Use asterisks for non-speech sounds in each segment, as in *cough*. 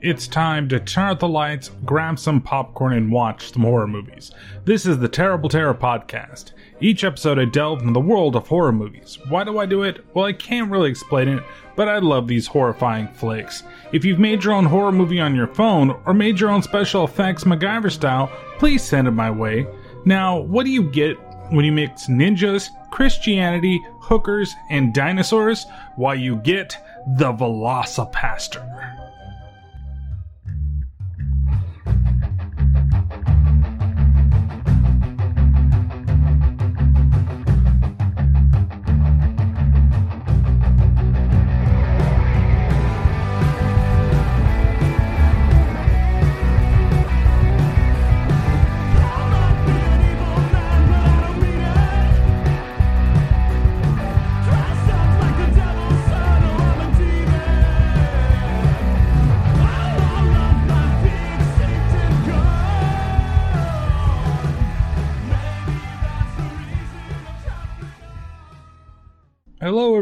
It's time to turn out the lights, grab some popcorn, and watch some horror movies. This is the Terrible Terror Podcast. Each episode, I delve into the world of horror movies. Why do I do it? Well, I can't really explain it, but I love these horrifying flicks. If you've made your own horror movie on your phone, or made your own special effects MacGyver style, please send it my way. Now, what do you get when you mix ninjas, Christianity, hookers, and dinosaurs? Why, you get the VelociPastor.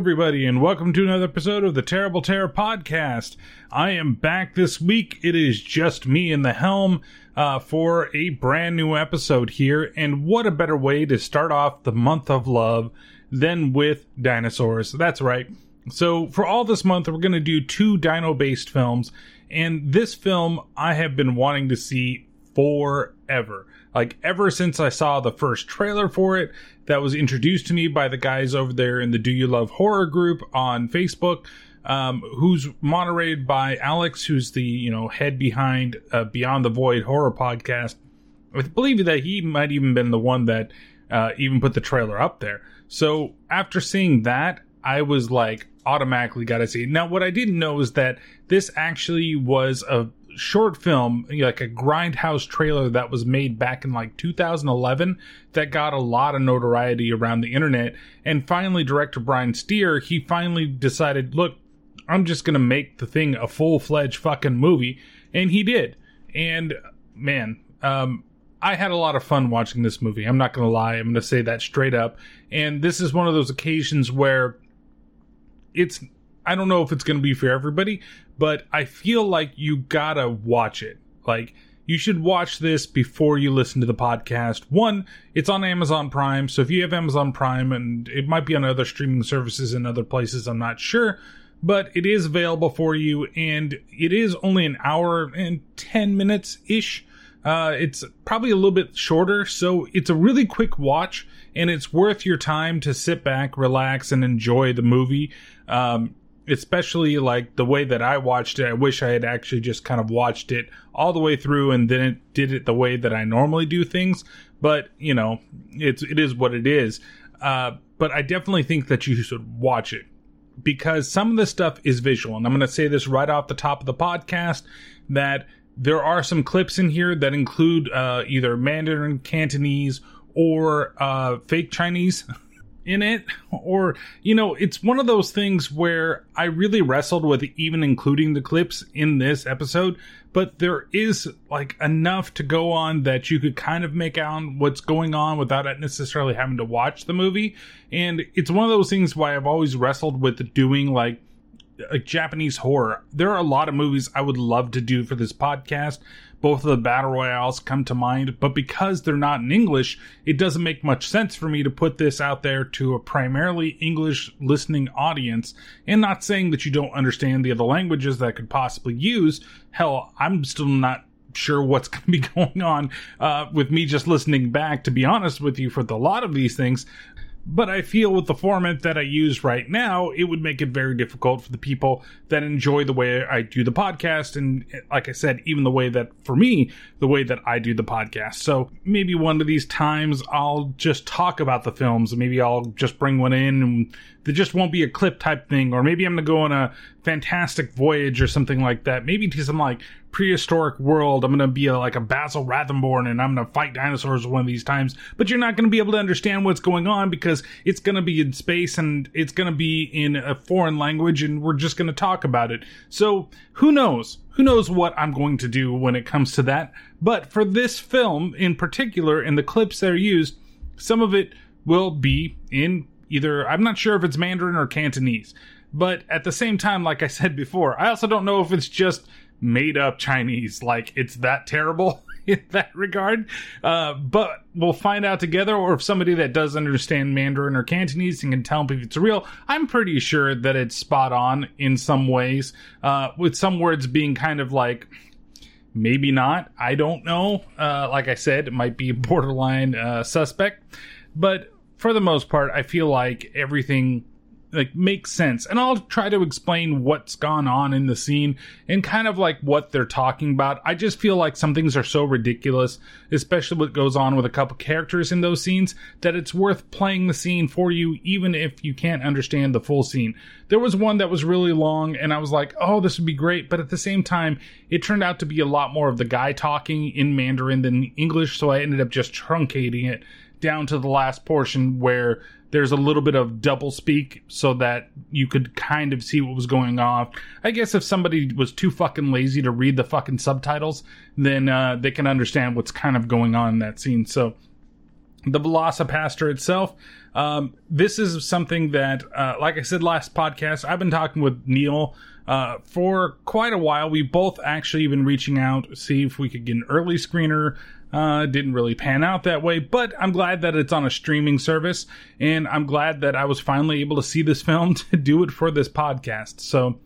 Everybody, and welcome to another episode of the Terrible Terror Podcast. I am back this week. It is just me in the helm uh, for a brand new episode here. And what a better way to start off the month of love than with dinosaurs. That's right. So, for all this month, we're going to do two dino based films. And this film I have been wanting to see forever. Like ever since I saw the first trailer for it that was introduced to me by the guys over there in the Do You Love Horror group on Facebook, um, who's moderated by Alex, who's the you know head behind uh, Beyond the Void horror podcast. I believe that he might even been the one that uh, even put the trailer up there. So after seeing that, I was like automatically got to see. Now, what I didn't know is that this actually was a short film, like a grindhouse trailer that was made back in like 2011 that got a lot of notoriety around the internet. And finally, director Brian Steere, he finally decided, look, I'm just going to make the thing a full fledged fucking movie. And he did. And man, um, I had a lot of fun watching this movie. I'm not going to lie. I'm going to say that straight up. And this is one of those occasions where it's I don't know if it's going to be for everybody, but I feel like you gotta watch it. Like, you should watch this before you listen to the podcast. One, it's on Amazon Prime, so if you have Amazon Prime, and it might be on other streaming services and other places, I'm not sure, but it is available for you, and it is only an hour and 10 minutes ish. Uh, it's probably a little bit shorter, so it's a really quick watch, and it's worth your time to sit back, relax, and enjoy the movie. Um, especially like the way that I watched it. I wish I had actually just kind of watched it all the way through and then it did it the way that I normally do things. But you know, it's it is what it is. Uh, but I definitely think that you should watch it because some of the stuff is visual, and I'm going to say this right off the top of the podcast that there are some clips in here that include uh, either Mandarin, Cantonese, or uh, fake Chinese. *laughs* in it or you know it's one of those things where i really wrestled with even including the clips in this episode but there is like enough to go on that you could kind of make out what's going on without necessarily having to watch the movie and it's one of those things why i've always wrestled with doing like a Japanese horror. There are a lot of movies I would love to do for this podcast, both of the battle royales come to mind, but because they're not in English, it doesn't make much sense for me to put this out there to a primarily English listening audience. And not saying that you don't understand the other languages that I could possibly use. Hell, I'm still not sure what's *laughs* going to be going on uh, with me just listening back, to be honest with you, for the lot of these things. But I feel with the format that I use right now, it would make it very difficult for the people that enjoy the way I do the podcast. And like I said, even the way that, for me, the way that I do the podcast. So maybe one of these times I'll just talk about the films. Maybe I'll just bring one in and there just won't be a clip type thing. Or maybe I'm going to go on a fantastic voyage or something like that. Maybe to some like prehistoric world. I'm going to be a, like a Basil Rathbone and I'm going to fight dinosaurs one of these times. But you're not going to be able to understand what's going on because it's going to be in space and it's going to be in a foreign language and we're just going to talk about it. So who knows? Who knows what I'm going to do when it comes to that? But for this film in particular and the clips that are used, some of it will be in either, I'm not sure if it's Mandarin or Cantonese. But at the same time, like I said before, I also don't know if it's just made up Chinese. Like it's that terrible *laughs* in that regard. Uh, but we'll find out together, or if somebody that does understand Mandarin or Cantonese and can tell if it's real, I'm pretty sure that it's spot on in some ways, uh, with some words being kind of like, maybe not. I don't know. Uh, like I said, it might be borderline uh, suspect. But for the most part, I feel like everything like makes sense. And i'll try to explain what's gone on in the scene and kind of like what they're talking about. I just feel like some things are so ridiculous especially what goes on with a couple characters in those scenes that it's worth playing the scene for you even if you can't understand the full scene. There was one that was really long and i was like oh this would be great but at the same time it turned out to be a lot more of the guy talking in mandarin than english so i ended up just truncating it down to the last portion where there's a little bit of double speak so that you could kind of see what was going on. I guess if somebody was too fucking lazy to read the fucking subtitles, then uh, they can understand what's kind of going on in that scene. So the VelociPastor itself, um, this is something that, uh, like I said last podcast, I've been talking with Neil uh, for quite a while. We both actually been reaching out to see if we could get an early screener uh, didn't really pan out that way, but I'm glad that it's on a streaming service, and I'm glad that I was finally able to see this film *laughs* to do it for this podcast. So,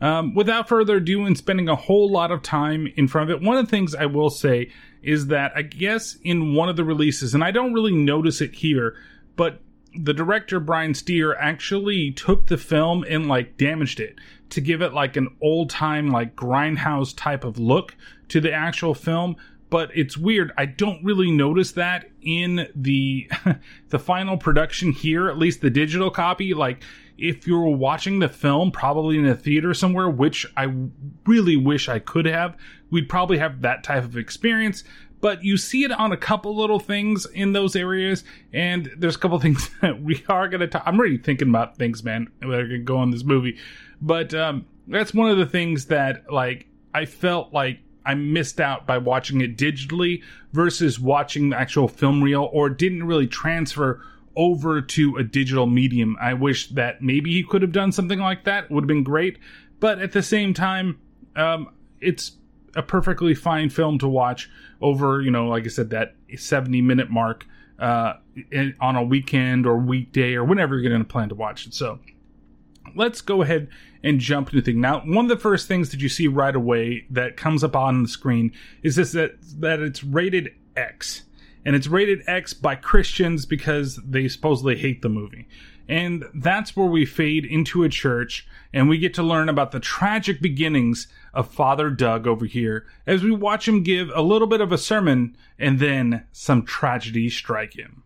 um, without further ado, and spending a whole lot of time in front of it, one of the things I will say is that I guess in one of the releases, and I don't really notice it here, but the director Brian Steere actually took the film and like damaged it to give it like an old time like grindhouse type of look to the actual film but it's weird. I don't really notice that in the *laughs* the final production here, at least the digital copy. Like if you're watching the film, probably in a theater somewhere, which I really wish I could have, we'd probably have that type of experience. But you see it on a couple little things in those areas, and there's a couple *laughs* things that we are to talk. I'm already thinking about things, man, that are to go on this movie. But um, that's one of the things that, like, I felt like I missed out by watching it digitally versus watching the actual film reel or didn't really transfer over to a digital medium. I wish that maybe he could have done something like that. Would have been great. But at the same time, um, it's a perfectly fine film to watch over, you know, like I said, that 70 minute mark uh, on a weekend or weekday or whenever you're going to plan to watch it. So let's go ahead and jump into things. Now, one of the first things that you see right away that comes up on the screen is this that that it's rated X. And it's rated X by Christians because they supposedly hate the movie. And that's where we fade into a church and we get to learn about the tragic beginnings of Father Doug over here as we watch him give a little bit of a sermon and then some tragedy strike him.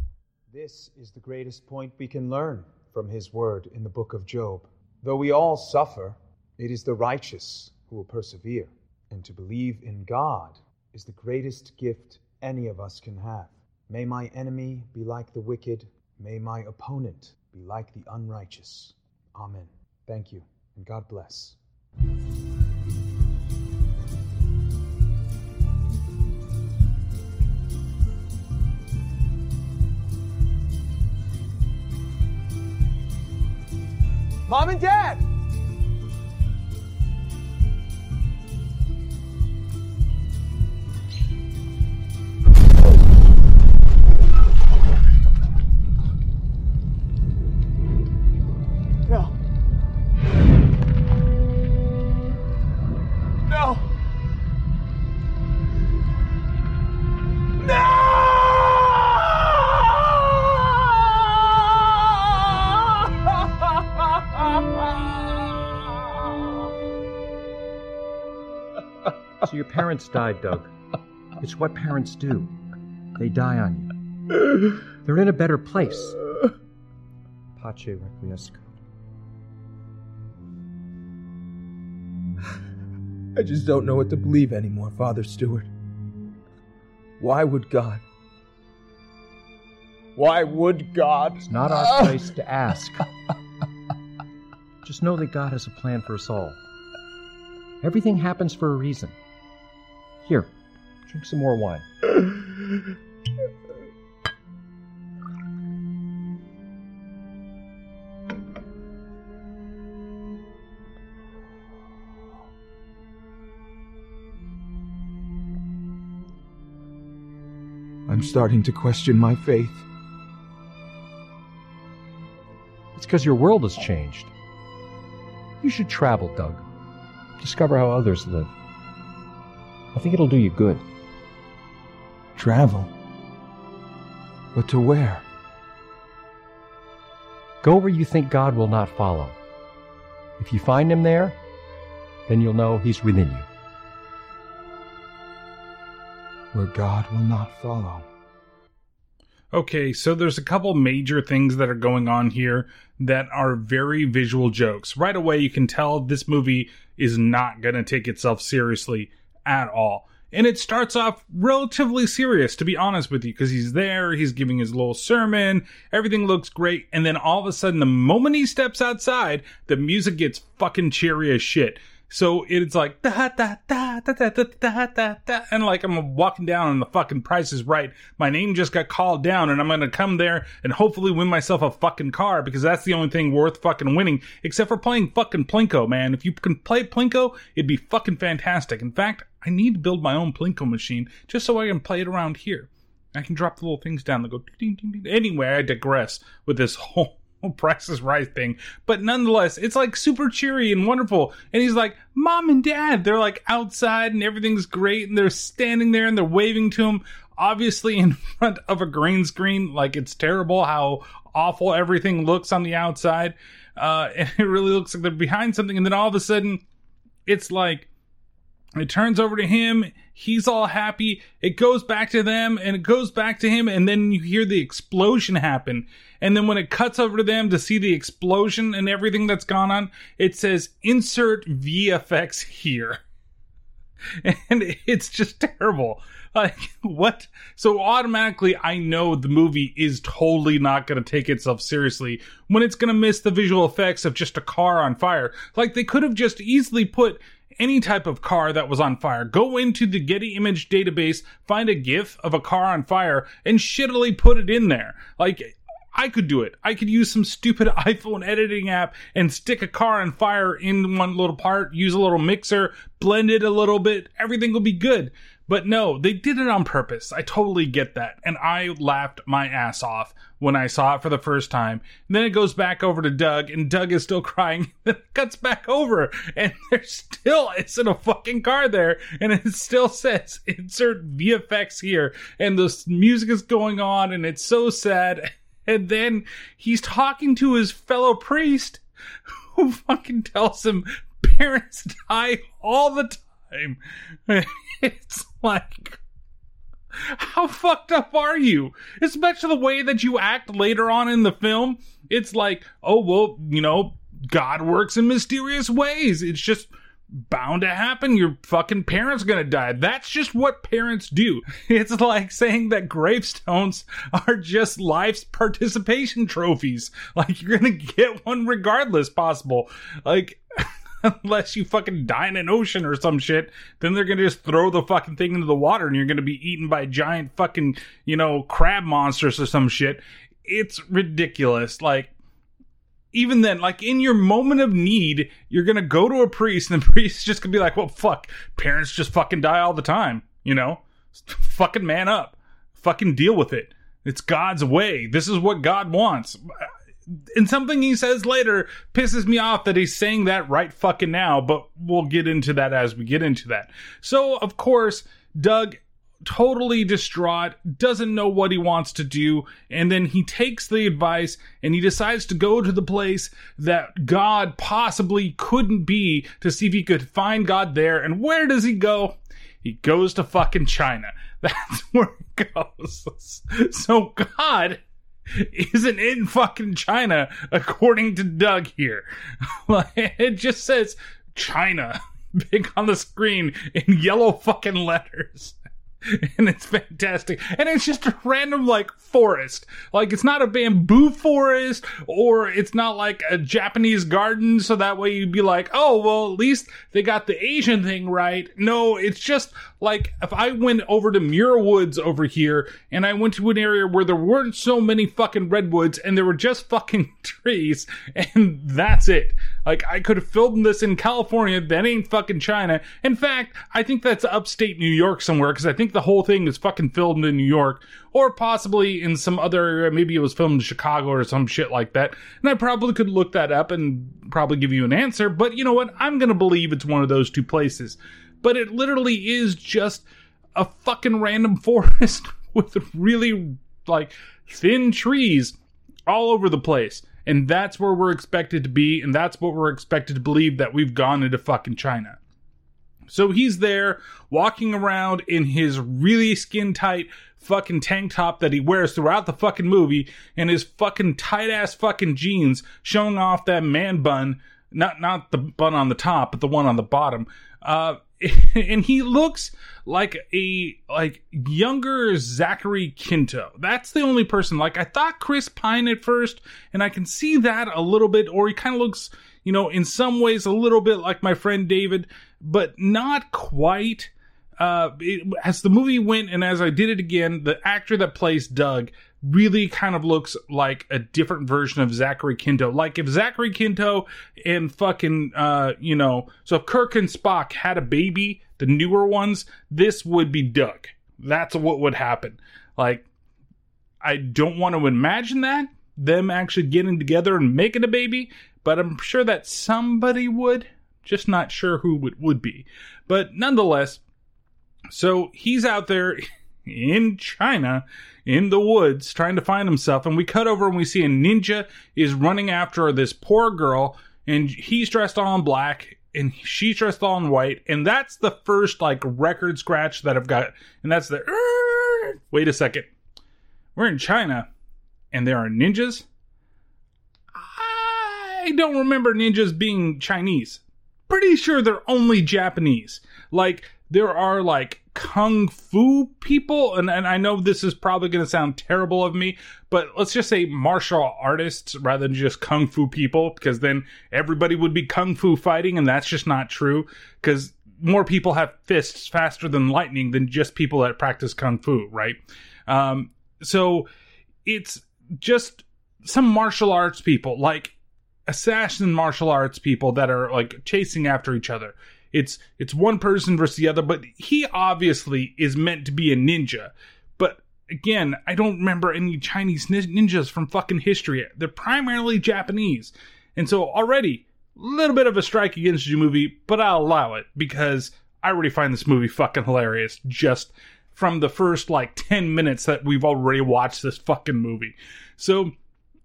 This is the greatest point we can learn from his word in the book of Job. Though we all suffer, it is the righteous who will persevere. And to believe in God is the greatest gift any of us can have. May my enemy be like the wicked. May my opponent be like the unrighteous. Amen. Thank you, and God bless. Mom and Dad! Parents died, Doug. *laughs* It's what parents do. They die on you. *laughs* They're in a better place. Pace requiescat. *sighs* I just don't know what to believe anymore, Father Stewart. Why would God? Why would God? It's not our *laughs* place to ask. Just know that God has a plan for us all. Everything happens for a reason. Here, drink some more wine. I'm starting to question my faith. It's because your world has changed. You should travel, Doug. Discover how others live. I think it'll do you good. Travel? But to where? Go where you think God will not follow. If you find him there, then you'll know he's within you. Where God will not follow. Okay, so there's a couple major things that are going on here that are very visual jokes. Right away, you can tell this movie is not going to take itself seriously at all. And it starts off relatively serious, to be honest with you, because he's there, he's giving his little sermon, everything looks great, and then all of a sudden, the moment he steps outside, the music gets fucking cheery as shit. So it's like da da da da da da da da da, and like I'm walking down and the fucking price is right. My name just got called down, and I'm gonna come there and hopefully win myself a fucking car because that's the only thing worth fucking winning. Except for playing fucking plinko, man. If you can play plinko, it'd be fucking fantastic. In fact, I need to build my own plinko machine just so I can play it around here. I can drop the little things down that go ding ding ding. Anyway, I digress with this *laughs* whole Price is Right thing. But nonetheless, it's like super cheery and wonderful. And he's like, Mom and Dad, they're like outside and everything's great. And they're standing there and they're waving to him, obviously in *laughs* front of a green screen. Like it's terrible how awful everything looks on the outside. Uh, and *laughs* it really looks like they're behind something. And then all of a sudden, it's like, it turns over to him. He's all happy. It goes back to them and it goes back to him. And then you hear the explosion happen. And then when it cuts over to them to see the explosion and everything that's gone on, it says insert VFX here. *laughs* And it's just terrible. Like, *laughs* what? So automatically, I know the movie is totally not going to take itself seriously when it's going to miss the visual effects of just a car on fire. Like, they could have just easily put any type of car that was on fire. Go into the Getty image database, find a GIF of a car on fire, and shittily put it in there. Like, I could do it. I could use some stupid *laughs* iPhone editing app and stick a car on fire in one little part, use a little mixer, blend it a little bit. Everything will be good. But no, they did it on purpose. I totally get that. And I laughed my ass off when I saw it for the first time. And then it goes back over to Doug, and Doug is still *laughs* crying. Then it cuts back over, and *laughs* there still isn't a fucking car there. And it still says insert VFX here. And the music is going on, and it's so sad. *laughs* And then he's talking to his fellow priest who fucking tells him parents die all the time. *laughs* It's like, how fucked up are you? Especially the way that you act later on in the film. It's like, oh, well, you know, God works in mysterious ways. It's just bound to happen. Your fucking parents gonna die. That's just what parents do. *laughs* It's like saying that gravestones are just life's participation trophies. Like you're gonna *laughs* get one regardless possible. Like *laughs* unless you fucking die in an ocean or some shit, then they're gonna just throw the fucking thing into the water and you're gonna be eaten by giant fucking, you know, crab monsters or some shit. It's ridiculous. Like even then, like in your moment of need, you're gonna go to a priest, and the *laughs* priest's just gonna be like, "Well, fuck, parents just fucking die all the time," you know? *laughs* fucking man up, fucking deal with it. It's God's way. This is what God wants. And something he says later pisses me off that he's saying that right fucking now, but we'll get into that as we get into that. So, of course, Doug totally distraught, doesn't know what he wants to do, and then he takes the advice and he decides to go to the place that God possibly couldn't be to see if he could find God there. And where does he go? He goes to fucking China. *laughs* That's where he goes. So God *laughs* isn't in fucking China, according to Doug here. *laughs* it just says China *laughs* big on the screen in yellow fucking letters. *laughs* and it's fantastic. And it's just a random like forest. Like it's not a bamboo forest or it's not like a Japanese garden. So that way you'd be like, oh, well, at least they got the Asian thing right. No, it's just like if I went over to Muir Woods over here and I went to an area where there weren't so many fucking redwoods and there were just fucking *laughs* trees and that's it. Like I could have filmed this in California. That ain't fucking China. In fact, I think that's upstate New York somewhere because I think the whole thing is fucking filmed in New York or possibly in some other. Maybe it was filmed in Chicago or some shit like that. And I probably could look that up and probably give you an answer. But you know what? I'm going to believe it's one of those two places. But it literally is just a fucking random *laughs* forest with really like thin trees all over the place. And that's where we're expected to be. And that's what we're expected to believe that we've gone into fucking China. So he's there walking around in his really skin tight fucking tank top that he wears throughout the fucking movie and his fucking tight ass fucking jeans showing off that man bun. Not, not the bun on the top, but the one on the bottom. Uh, *laughs* and he looks like a like younger Zachary Quinto. That's the only person. Like I thought Chris Pine at first, and I can see that a little bit. Or he kind of looks, you know, in some ways a little bit like my friend David, but not quite. Uh, it, as the movie went and as I did it again, the actor that plays Doug really kind of looks like a different version of Zachary Quinto. Like if Zachary Quinto and fucking, uh, you know, so if Kirk and Spock had a baby, the newer ones, this would be Doug. That's what would happen. Like, I don't want to imagine that, them actually getting together and making a baby, but I'm sure that somebody would. Just not sure who it would be. But nonetheless, so he's out there *laughs* in China in the woods trying to find himself and we cut over and we see a ninja is running after this poor girl and he's dressed all in black and she's dressed all in white and that's the first like record scratch that I've got and that's the wait a second. We're in China and there are ninjas? I don't remember ninjas being Chinese pretty sure they're only Japanese. Like there are like kung fu people and, and i know this is probably going to sound terrible of me but let's just say martial artists rather than just kung fu people because then everybody would be kung fu fighting and that's just not true because more people have fists faster than lightning than just people that practice kung fu right? Um, so it's just some martial arts people like assassin martial arts people that are like chasing after each other it's it's one person versus the other, but he obviously is meant to be a ninja. But again, I don't remember any Chinese ninjas from fucking history. They're primarily Japanese. And so already a little bit of a strike against you movie, but I'll allow it because I already find this movie fucking hilarious just from the first like 10 minutes that we've already watched this fucking movie. So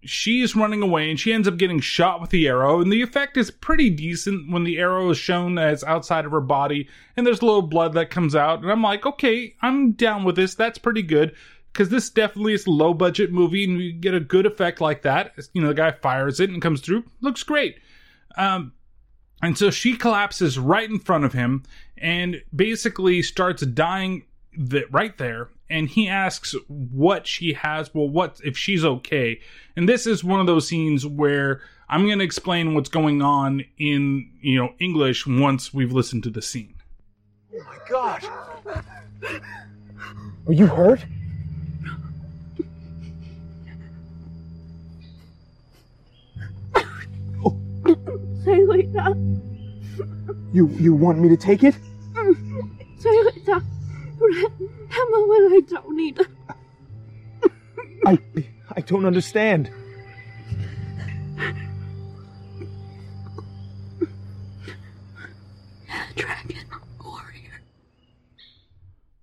she's running away and she ends up getting shot with the arrow and the effect is pretty decent when the arrow is shown as outside of her body and there's a little blood that comes out and i'm like okay i'm down with this that's pretty good because this definitely is a low budget movie and you get a good effect like that you know the guy fires it and comes through looks great. Um, and so she collapses right in front of him and basically starts dying that right there and he asks what she has well what if she's okay. And this is one of those scenes where i'm going to explain what's going on in you know english once we've listened to the scene. Oh my god. Are you hurt? Say like that. You you want me to take it? Emma, when I don't need it. I, I don't understand. Dragon Warrior.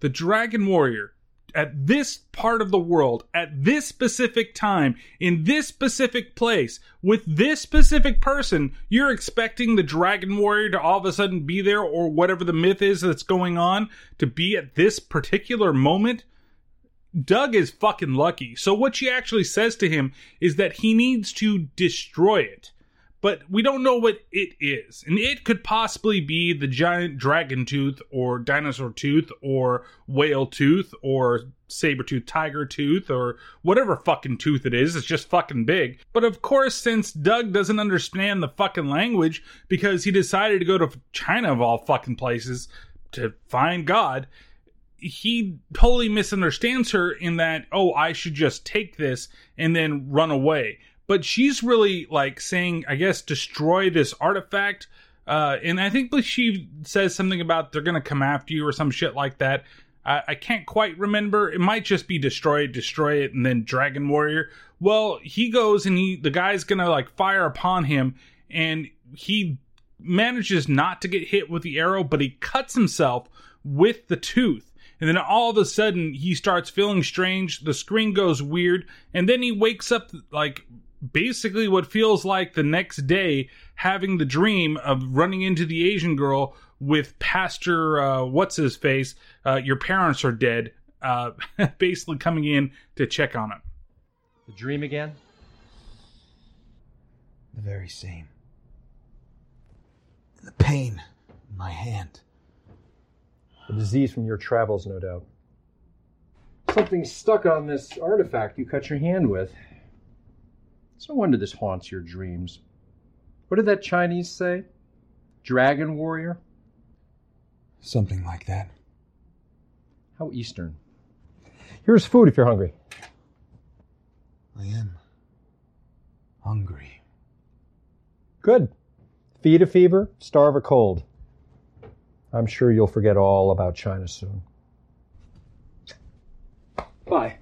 The Dragon Warrior at this part of the world, at this specific time, in this specific place, with this specific person, you're expecting the Dragon Warrior to all of a sudden be there or whatever the myth is that's going on to be at this particular moment? Doug is fucking lucky. So what she actually says to him is that he needs to destroy it. But we don't know what it is. And it could possibly be the giant dragon tooth or dinosaur tooth or whale tooth or saber tooth tiger tooth or whatever fucking tooth it is. It's just fucking big. But of course, since Doug doesn't understand the fucking language because he decided to go to China of all fucking places to find God, he totally misunderstands her in that, oh, I should just take this and then run away. But she's really like saying, I guess, destroy this artifact. Uh, and I think she says something about they're going to come after you or some shit like that. I, I can't quite remember. It might just be destroy it, destroy it, and then Dragon Warrior. Well, he goes and he, the guy's going to like fire upon him, and he manages not to get hit with the arrow, but he cuts himself with the tooth. And then all of a sudden, he starts feeling strange. The screen goes weird. And then he wakes up like basically what feels like the next day having the dream of running into the Asian girl with Pastor, uh, what's his face? Uh, your parents are dead. Uh, *laughs* basically coming in to check on him. The dream again? The very same. The pain in my hand. A disease from your travels, no doubt. Something stuck on this artifact you cut your hand with. It's no wonder this haunts your dreams. What did that Chinese say? Dragon warrior? Something like that. How Eastern. Here's food if you're hungry. I am hungry. Good. Feed a fever, starve a cold. I'm sure you'll forget all about China soon. Bye.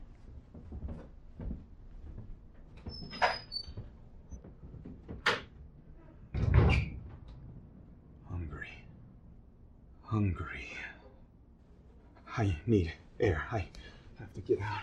Hungry. Hungry. I need air. I have to get out.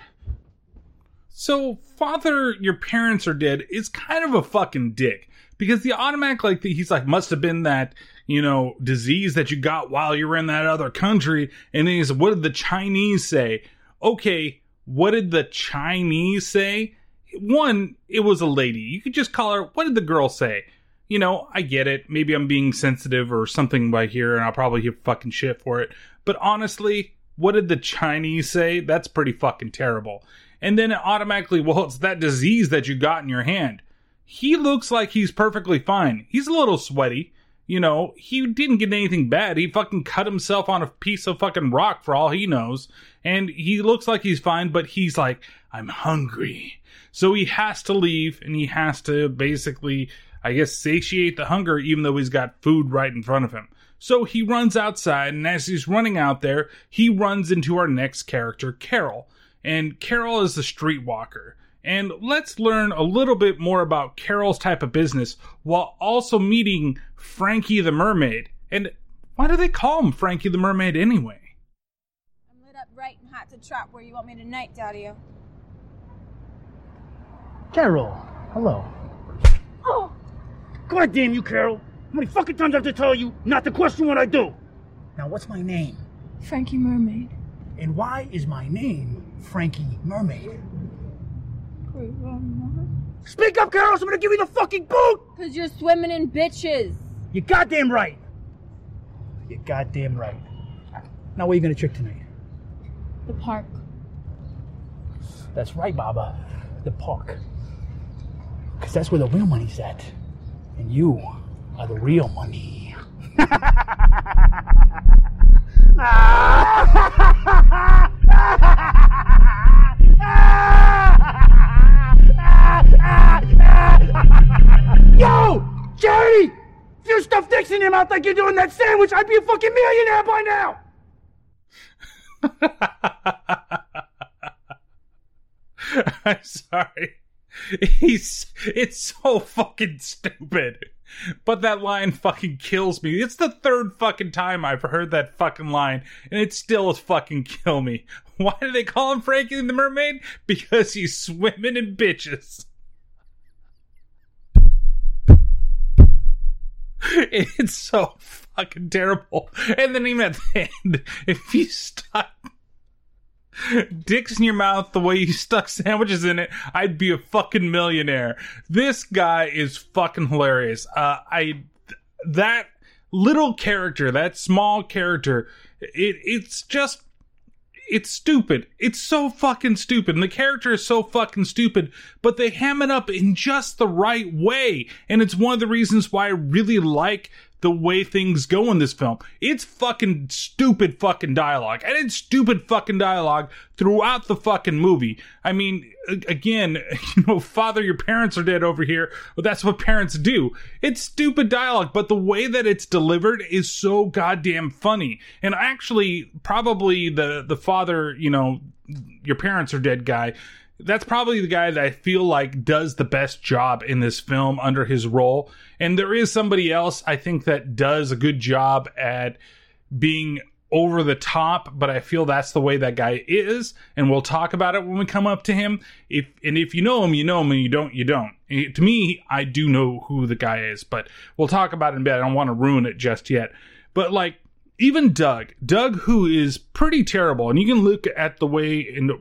So, father, your parents are dead is kind of a fucking dick because the automatic like he's like must have been that you know disease that you got while you were in that other country, and then he's what did the Chinese say? Okay, what did the Chinese say? One, it was a lady. You could just call her. What did the girl say? You know, I get it. Maybe I'm being sensitive or something by here, and I'll probably get fucking shit for it. But honestly, what did the Chinese say? That's pretty fucking terrible. And then it automatically, well, it's that disease that you got in your hand. He looks like he's perfectly fine. He's a little sweaty. You know, he didn't get anything bad. He fucking cut himself on a piece of fucking rock for all he knows. And he looks like he's fine, but he's like, I'm hungry. So he has to leave and he has to basically, I guess, satiate the hunger even though he's got food right in front of him. So he runs outside, and as he's running out there, he runs into our next character, Carol. And Carol is the streetwalker. And let's learn a little bit more about Carol's type of business while also meeting Frankie the Mermaid. And why do they call him Frankie the Mermaid anyway? I'm lit up right and hot to trap where you want me tonight, Daddy. Carol, hello. Oh, God damn you, Carol. How many fucking times I have to tell you not to question what I do? Now, what's my name? Frankie Mermaid. And why is my name Frankie Mermaid? Speak up, Carol, so I'm gonna give you the fucking boot! Cause you're swimming in bitches. You goddamn right. You goddamn right. Now, where you gonna trick tonight? The park. That's right, Baba. The park. Because that's where the real money's at. And you are the real money. Yo! Jerry! If you stuff dicks in your mouth like you're doing that sandwich, I'd be a fucking millionaire by now! *laughs* I'm sorry. *laughs* He's it's so fucking stupid. But that line fucking kills me. It's the third fucking time I've heard that fucking line, and it still fucking kill me. *laughs* Why do they call him Frankie the Mermaid? Because he's swimming in bitches. *laughs* It's so fucking terrible. And then even at the end, if you stuck dicks in your mouth the way you stuck *laughs* sandwiches in it, I'd be a fucking millionaire. This guy is fucking hilarious. Uh, I that little character, that small character, it it's just it's stupid. It's so fucking stupid. And the character is so fucking stupid, but they ham it up in just the right way. And it's one of the reasons why I really like the way things go in this film. It's fucking stupid fucking dialogue. And it's stupid fucking dialogue throughout the fucking movie. I mean, again, *laughs* you know, father, your parents are dead over here. Well, that's what parents do. It's stupid dialogue, but the way that it's delivered is so goddamn funny. And actually, probably the, the father, you know, your parents are dead guy that's probably the guy that I feel like does the best job in this film under his role. And there is somebody else I think that does a good job at being over the top, but I feel that's the way that guy is, and we'll talk about it when we come up to him. If and if you know him, you know him, and you don't, you don't. To me, I do know who the guy is, but we'll talk about it in bed. I don't want to ruin it just yet. But like even Doug, Doug, who is pretty terrible, and you can look at the way in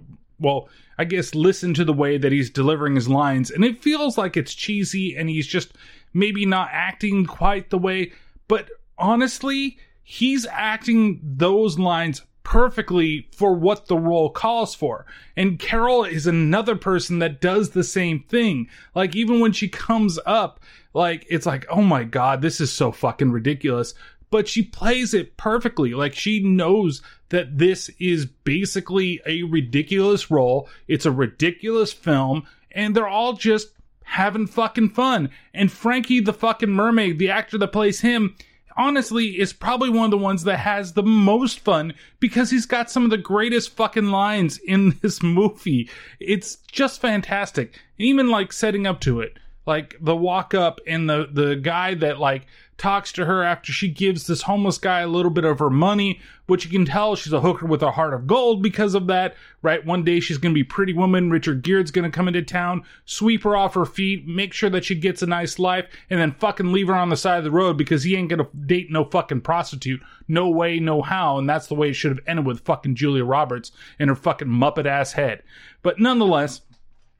well, I guess listen to the way that he's delivering his lines, and it feels like it's cheesy and he's just maybe not acting quite the way, but honestly, he's acting those lines perfectly for what the role calls for. And Carol is another person that does the same thing. Like, even when she comes up, like, it's like, oh my god, this is so fucking ridiculous but she plays it perfectly. Like she knows that this is basically a ridiculous role. It's a ridiculous film and they're all just having fucking fun. And Frankie the fucking mermaid, the actor that plays him, honestly is probably one of the ones that has the most fun because he's got some of the greatest fucking lines in *laughs* this movie. It's just fantastic. Even like setting up to it. Like the walk up and the the guy that like talks to her after she gives this homeless guy a little bit of her money, which you can tell she's a hooker with a heart of gold because of that, right? One day she's going to be pretty woman. Richard Gere's going to come into town, sweep her off her feet, make sure that she gets a nice life, and then fucking leave her on the side of the road because he ain't going to date no fucking prostitute. No way, no how. And that's the way it should have ended with fucking Julia Roberts and her fucking Muppet ass head. But nonetheless,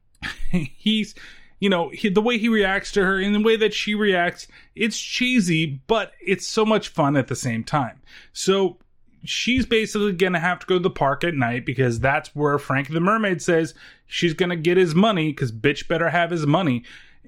*laughs* he's you know, he, the way he reacts to her and the way that she reacts, it's cheesy, but it's so much fun at the same time. So she's basically going to have to go to the park at night because that's where Frank the Mermaid says she's going to get his money because bitch better have his money.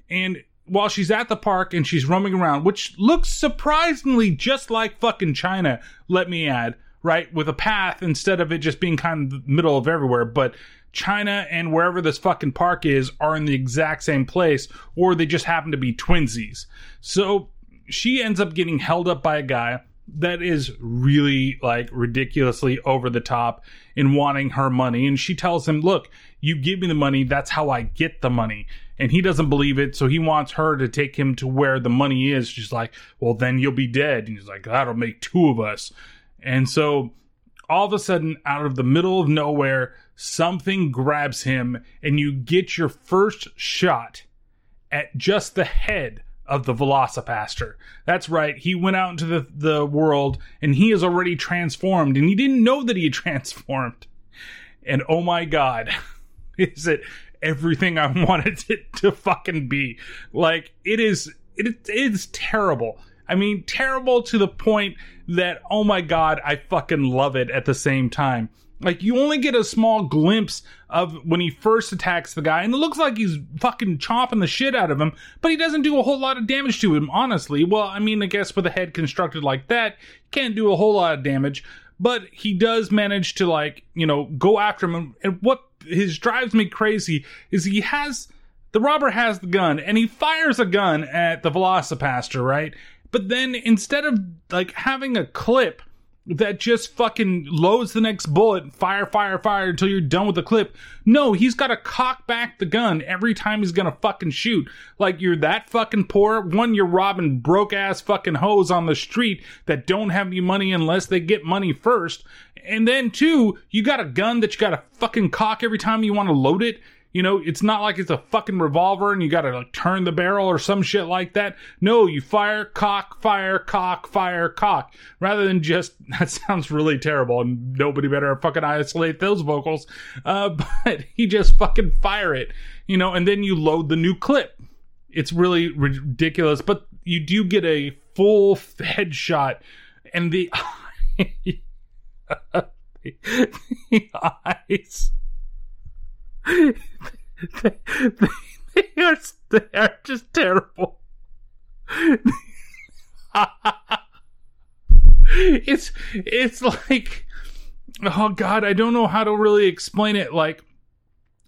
And while she's at the park and she's roaming around, which looks surprisingly just like fucking China, let me add, right? With a path instead of it just being kind of the middle of everywhere. But China and wherever this fucking park is are in the exact same place, or they just happen to be twinsies. So she ends up getting held up by a guy that is really like ridiculously over the top in wanting her money. And she tells him, Look, you give me the money, that's how I get the money. And he doesn't believe it, so he wants her to take him to where the money is. She's like, Well, then you'll be dead. And he's like, That'll make two of us. And so all of a sudden, out of the middle of nowhere, something grabs him, and you get your first shot at just the head of the VelociPastor. That's right, he went out into the, the world and he is already transformed, and he didn't know that he had *laughs* transformed. And oh my god, *laughs* is it everything I *laughs* wanted it to fucking be? Like, it is, it is terrible. I mean, terrible to the point that, oh my god, I fucking love it at the same time. Like, you only get a small glimpse of when he first attacks the guy, and it looks like he's fucking chopping the shit out of him, but he doesn't do a whole lot of damage to him, honestly. Well, I mean, I guess with a head constructed like that, can't do a whole lot of damage, but he does manage to, like, you know, go after him. And what his drives me crazy is he has the robber has the gun and he fires a gun at the VelociPastor, right? But then instead of like having a clip that just fucking loads the next bullet, fire, fire, fire until you're done with the clip. No, he's got to cock back the gun every time he's gonna fucking shoot. Like you're that fucking poor. One, you're robbing broke ass fucking hoes on the street that don't have any money unless they get money first. And then two, you got a gun that you gotta fucking cock every time you want to load it. You know, it's not like it's a fucking revolver and you gotta like turn the barrel or some shit like that. No, you fire, cock, fire, cock, fire, cock. Rather than just, *laughs* that sounds really terrible and nobody better fucking isolate those vocals. Uh, *laughs* but he just fucking fire it, you know, and then you load the new clip. It's really ridiculous, but you do get a full headshot and the, *laughs* the eyes they, they, they, are, they are just terrible. it's it's like oh god, I don't know how to really explain it. Like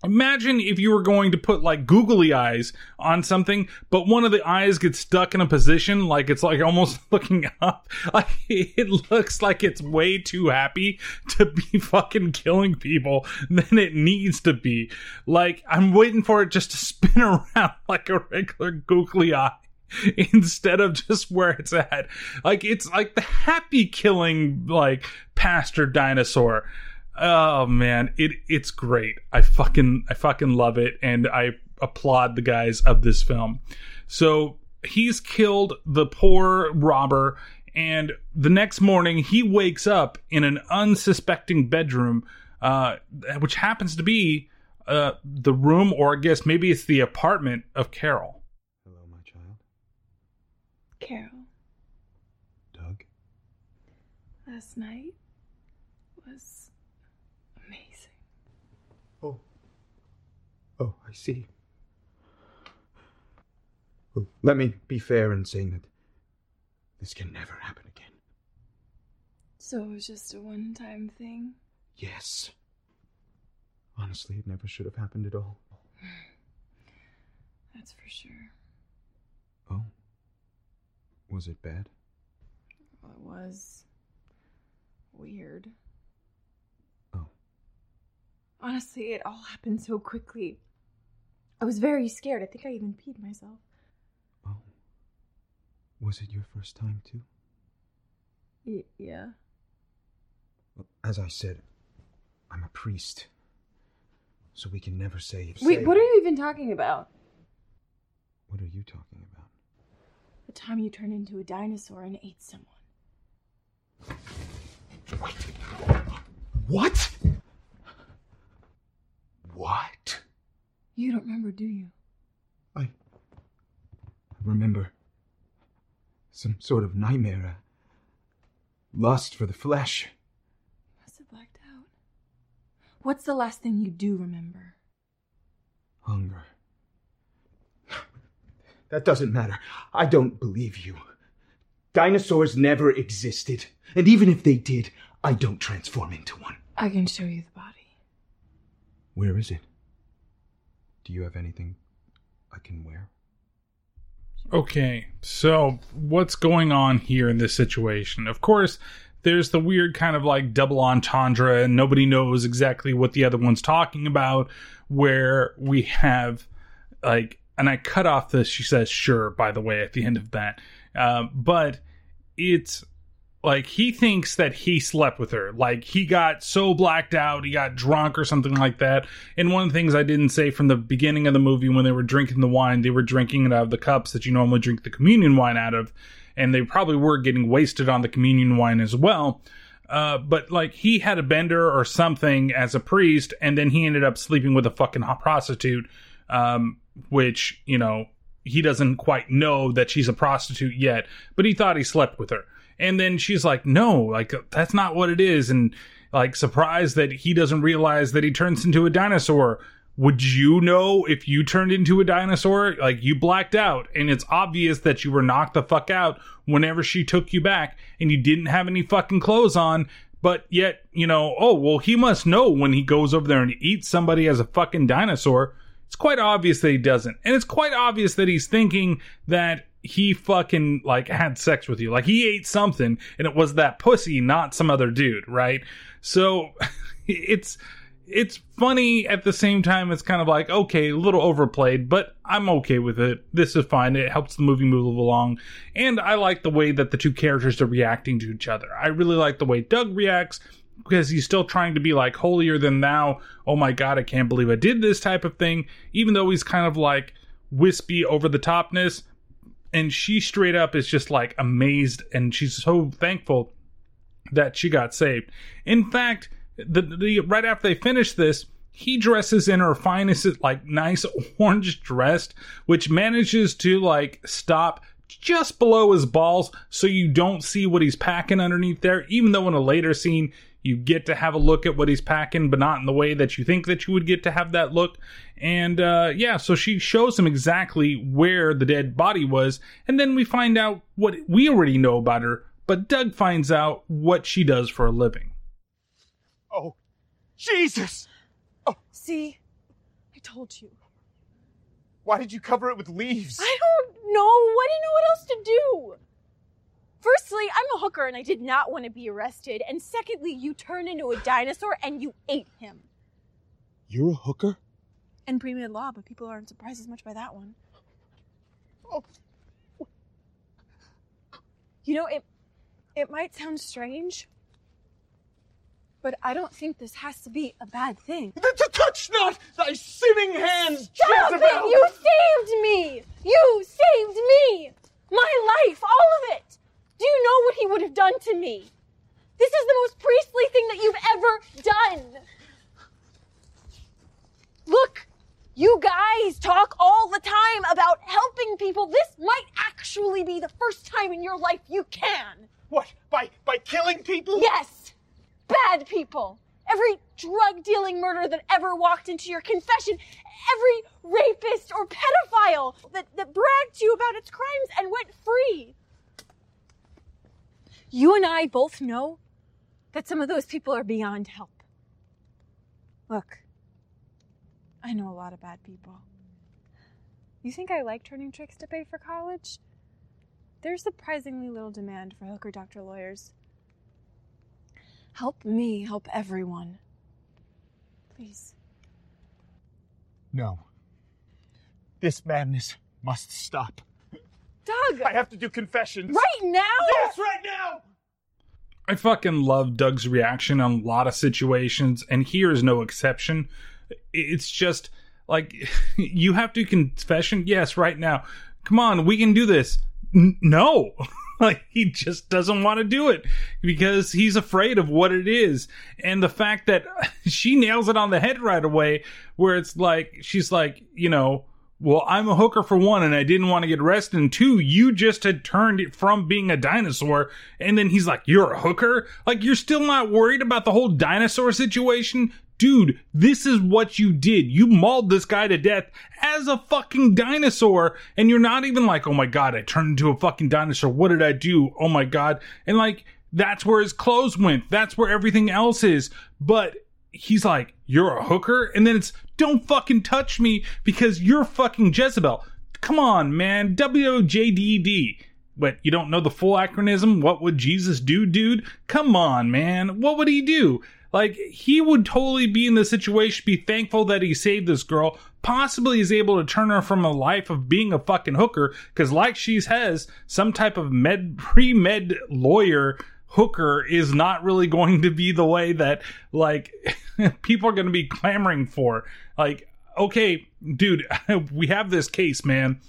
Imagine if you were going to put like googly eyes on something, but one of the eyes gets stuck in a position like it's like almost *laughs* looking up. Like it looks like it's way too happy to be *laughs* fucking killing people than it needs to be. Like I'm waiting for it just to *laughs* spin around like a regular googly eye instead of just where it's at. Like it's like the happy killing like pastor dinosaur. Oh man, it it's great. I fucking I fucking love it and I applaud the guys of this film. So he's killed the poor robber and the next morning he wakes up in an unsuspecting bedroom uh, which happens to be uh, the room or I guess maybe it's the apartment of Carol. Hello, my child. Carol, Doug. last night was amazing. Oh. Oh, I see. Well, let me be fair in saying that this can never happen again. So it was just a one time thing? Yes. Honestly, it never should have happened at all. *sighs* That's for sure. Oh. Was it bad? Well, it was weird. Oh. Honestly, it all happened so quickly. I was very scared. I think I even peed myself. Oh. Was it your first time, too? Y- yeah. Well, as I said, I'm a priest. So we can never say. Wait, say- what are you even talking about? What are you talking about? The time you turned into a dinosaur and ate someone. What? What? You don't remember, do you? I. Remember. Some sort of nightmare. Lust for the flesh. Must have blacked out. What's the last thing you do remember? Hunger. That doesn't matter. I don't believe you. Dinosaurs never existed. And even if they did, I don't transform into one. I can show you the body. Where is it? Do you have anything I can wear? Okay, so what's going on here in this situation? Of course, there's the weird kind of like double entendre, and nobody knows exactly what the other one's talking about. Where we have like, and I cut off this. She says, "Sure." By the way, at the end of that, uh, but it's like he thinks that he slept with her. Like he got so blacked out he got drunk or something like that. And one of the things i didn't say from the beginning of the movie when they were drinking the wine they were drinking it out of the cups that you normally drink the communion wine out of. And they probably were getting wasted on the communion wine as well. Uh, but like he had a bender or something as a priest and then he ended up sleeping with a fucking prostitute um, which you know he doesn't quite know that she's a prostitute yet but he thought he slept with her and then she's like no like that's not what it is. And like surprised that he doesn't realize that he turns into a dinosaur. Would you know if you turned into a dinosaur? Like you blacked out. And it's obvious that you were knocked the fuck out whenever she took you back and you didn't have any fucking clothes on. But yet you know oh well he must know when he goes over there and eats somebody as a fucking dinosaur. It's quite obvious that he doesn't. And it's quite obvious that he's thinking that he fucking like had sex with you. Like he ate something and it was that pussy, not some other dude, right? So *laughs* it's it's funny at the same time it's kind of like okay a little overplayed but i'm okay with it. This is fine. It helps the movie move along. And i like the way that the two characters are reacting to each other. I really like the way doug reacts because he's still trying to be like holier than thou. Oh my god i can't believe i did this type of thing. Even though he's kind of like wispy over the topness and she straight up is just like amazed and she's so thankful that she got saved in fact the, the right after they finish this, he dresses in her finest, like nice *laughs* orange dress, which manages to like stop just below his balls, so you don't see what he's packing underneath there. Even though in a later scene you get to have a look at what he's packing, but not in the way that you think that you would get to have that look. And uh, yeah, so she shows him exactly where the dead body was, and then we find out what we already know about her. But Doug finds out what she does for a living. Oh, Jesus! Oh. See? I told you. Why did you cover it with leaves? I don't know. I didn't know what else to do. Firstly, I'm a hooker and I did not want to be arrested. And secondly, you turned into a dinosaur and you ate him. You're a hooker? And pre-med law, but people aren't surprised as much by that one. Oh, You know, it it might sound strange, but I don't think this has to be a bad thing. th- th- touch not thy sinning hands, Stop Jezebel! it! You saved me! You saved me! My life, all of it! Do you know what he would have done to me? This is the most priestly thing that you've ever done! Look, you guys talk all the time about helping people. This might actually be the first time in your life you can. What? By by killing people? Yes! Bad people! Every drug dealing murderer that ever walked into your confession, every rapist or pedophile that, that bragged to you about its crimes and went free. You and I both know that some of those people are beyond help. Look, I know a lot of bad people. You think I like turning tricks to pay for college? There's surprisingly little demand for hooker doctor lawyers. Help me help everyone. Please. No. This madness must stop. Doug! I have to do confessions. Right now? Yes, right now! I fucking love Doug's reaction on a lot of situations, and here is no exception. It's just like *laughs* you have to confession. Yes, right now. Come on, we can do this. N- no. *laughs* like he just doesn't want to do it because he's afraid of what it is. And the fact that *laughs* she nails it on the head right away where it's like she's like, you know, well, I'm a hooker for one, and I didn't want to get arrested. And two, you just had turned it from being a dinosaur. And then he's like, You're a hooker? Like, you're still not worried about the whole dinosaur situation? Dude, this is what you did. You mauled this guy to death as a fucking dinosaur. And you're not even like, Oh my God, I turned into a fucking dinosaur. What did I do? Oh my God. And like, that's where his clothes went. That's where everything else is. But he's like, You're a hooker? And then it's, Don't fucking touch me because you're fucking Jezebel. Come on, man. WJDD. But you don't know the full acronym? What would Jesus do, dude? Come on, man. What would he do? Like, he would totally be in the situation, be thankful that he saved this girl, possibly is able to turn her from a life of being a fucking hooker, because like she has, some type of med, pre-med lawyer hooker is not really going to be the way that, like, *laughs* people are going to be clamoring for. Like, okay, dude, *laughs* we have this case, man.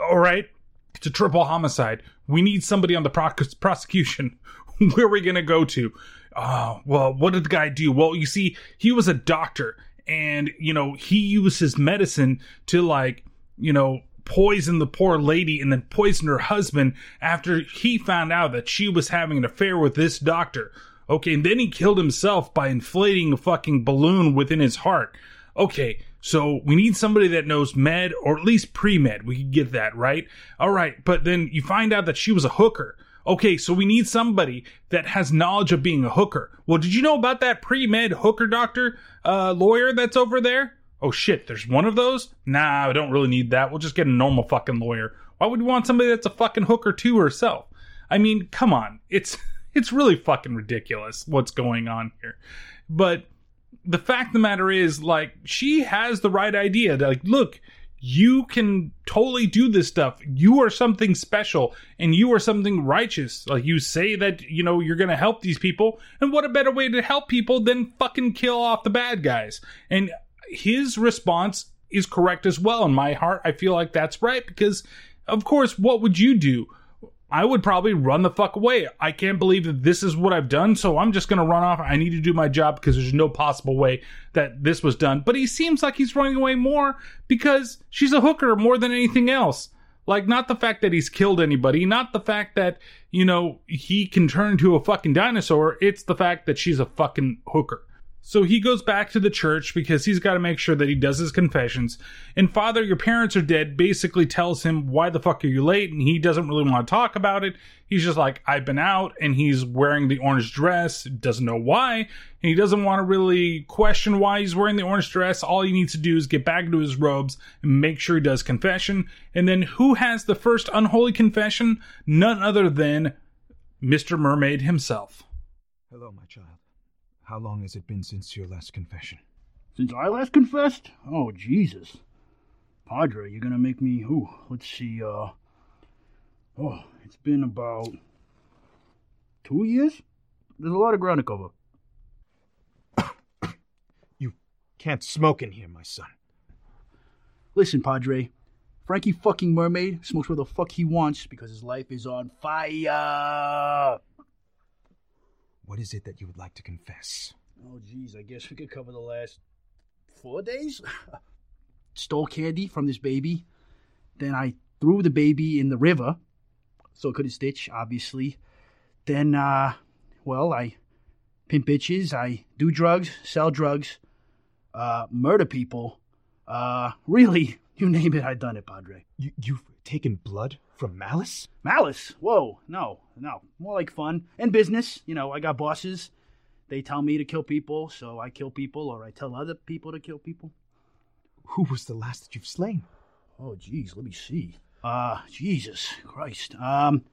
All right, it's a triple homicide. We need somebody on the proc- prosecution. *laughs* Where are we going to go to? Oh, well, what did the guy do? Well, you see, he was a doctor and, you know, he used his medicine to, like, you know, poison the poor lady and then poison her husband after he found out that she was having an affair with this doctor. Okay, and then he killed himself by inflating a fucking balloon within his heart. Okay, so we need somebody that knows med or at least pre med. We could get that, right? All right, but then you find out that she was a hooker. Okay, so we need somebody that has knowledge of being a hooker. Well, did you know about that pre med hooker doctor uh, lawyer that's over there? Oh shit, there's one of those? Nah, I don't really need that. We'll just get a normal fucking lawyer. Why would you want somebody that's a fucking hooker too herself? I mean, come on. It's *laughs* it's really fucking ridiculous what's going on here. But the fact the matter is, like, she has the right idea. Like, look, you can totally do this stuff. You are something special and you are something righteous. Like you say that, you know, you're going to help these people. And what a better way to help people than fucking kill off the bad guys? And his response is correct as well. In my heart, I feel like that's right because, of course, what would you do? I would probably run the fuck away. I can't believe that this is what I've done, so I'm just gonna run off. I need to do my job because there's no possible way that this was done. But he seems like he's running away more because she's a hooker more than anything else. Like, not the fact that he's killed anybody, not the fact that, you know, he can turn into a fucking dinosaur. It's the fact that she's a fucking hooker. So he goes back to the church because he's got to make sure that he does his confessions. And Father, your parents are dead basically tells him, Why the fuck are you late? And he doesn't really want to talk about it. He's just like, I've been out. And he's wearing the orange dress, doesn't know why. And he doesn't want to really question why he's wearing the orange dress. All he needs to do is get back into his robes and make sure he does confession. And then who has the first unholy confession? None other than Mr. Mermaid himself. Hello, my child. How long has it been since your last confession? Since I last confessed? Oh, Jesus. Padre, you're gonna make me. Ooh, let's see, uh. Oh, it's been about. two years? There's a lot of ground to cover. *coughs* You can't smoke in here, my son. Listen, Padre. Frankie fucking Mermaid smokes where the fuck he wants because his life is on fire. What is it that you would like to confess? Oh, geez, I guess we could cover the last four days. *laughs* Stole candy from this baby. Then I threw the baby in the river so it couldn't stitch, obviously. Then, uh, well, I pimp bitches, I do drugs, sell drugs, uh, murder people. Uh, really, *laughs* you name it, I've done it, Padre. You, you've taken blood from Malice? Malice? Whoa, no, no. More like fun and business. You know, I got bosses. They tell me to kill people, so I kill people, or I tell other people to kill people. Who was the last that you've slain? Oh, geez, let me see. Uh, Jesus Christ. Um,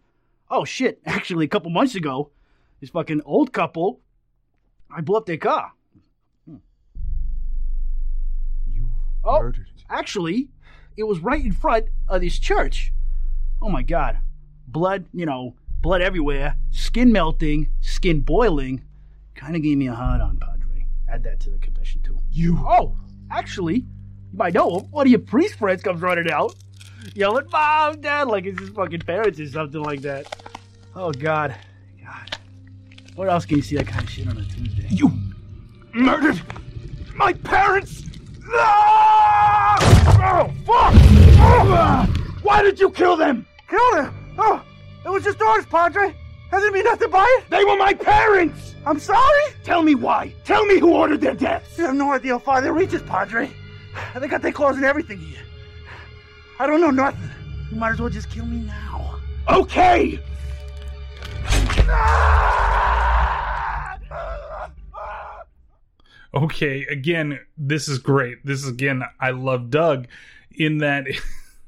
oh shit. *laughs* Actually, a couple months ago, this fucking old couple, I blew up their car. You Oh. murdered. Actually, it was right in front of this church. Oh my god. Blood, you know, blood everywhere, skin melting, skin boiling. Kind of gave me a hard on, Padre. Add that to the confession, too. You. Oh, actually, you might know him. One of your priest friends comes running out, yelling, Mom, Dad, like it's his fucking parents or something like that. Oh, God. God. Where else can you see that kind of shit on a Tuesday? You murdered my parents! Ah! Oh, fuck! Oh! Why did you kill them? Killed him! Oh, it was just orders, Padre. Hasn't been nothing by it. They were my parents! I'm sorry. Tell me why. Tell me who ordered their deaths. You have no idea how far they reaches, Padre. They got their claws and everything here. I don't know nothing. You might as well just kill me now. Okay! okay again this is great this is again i love doug in that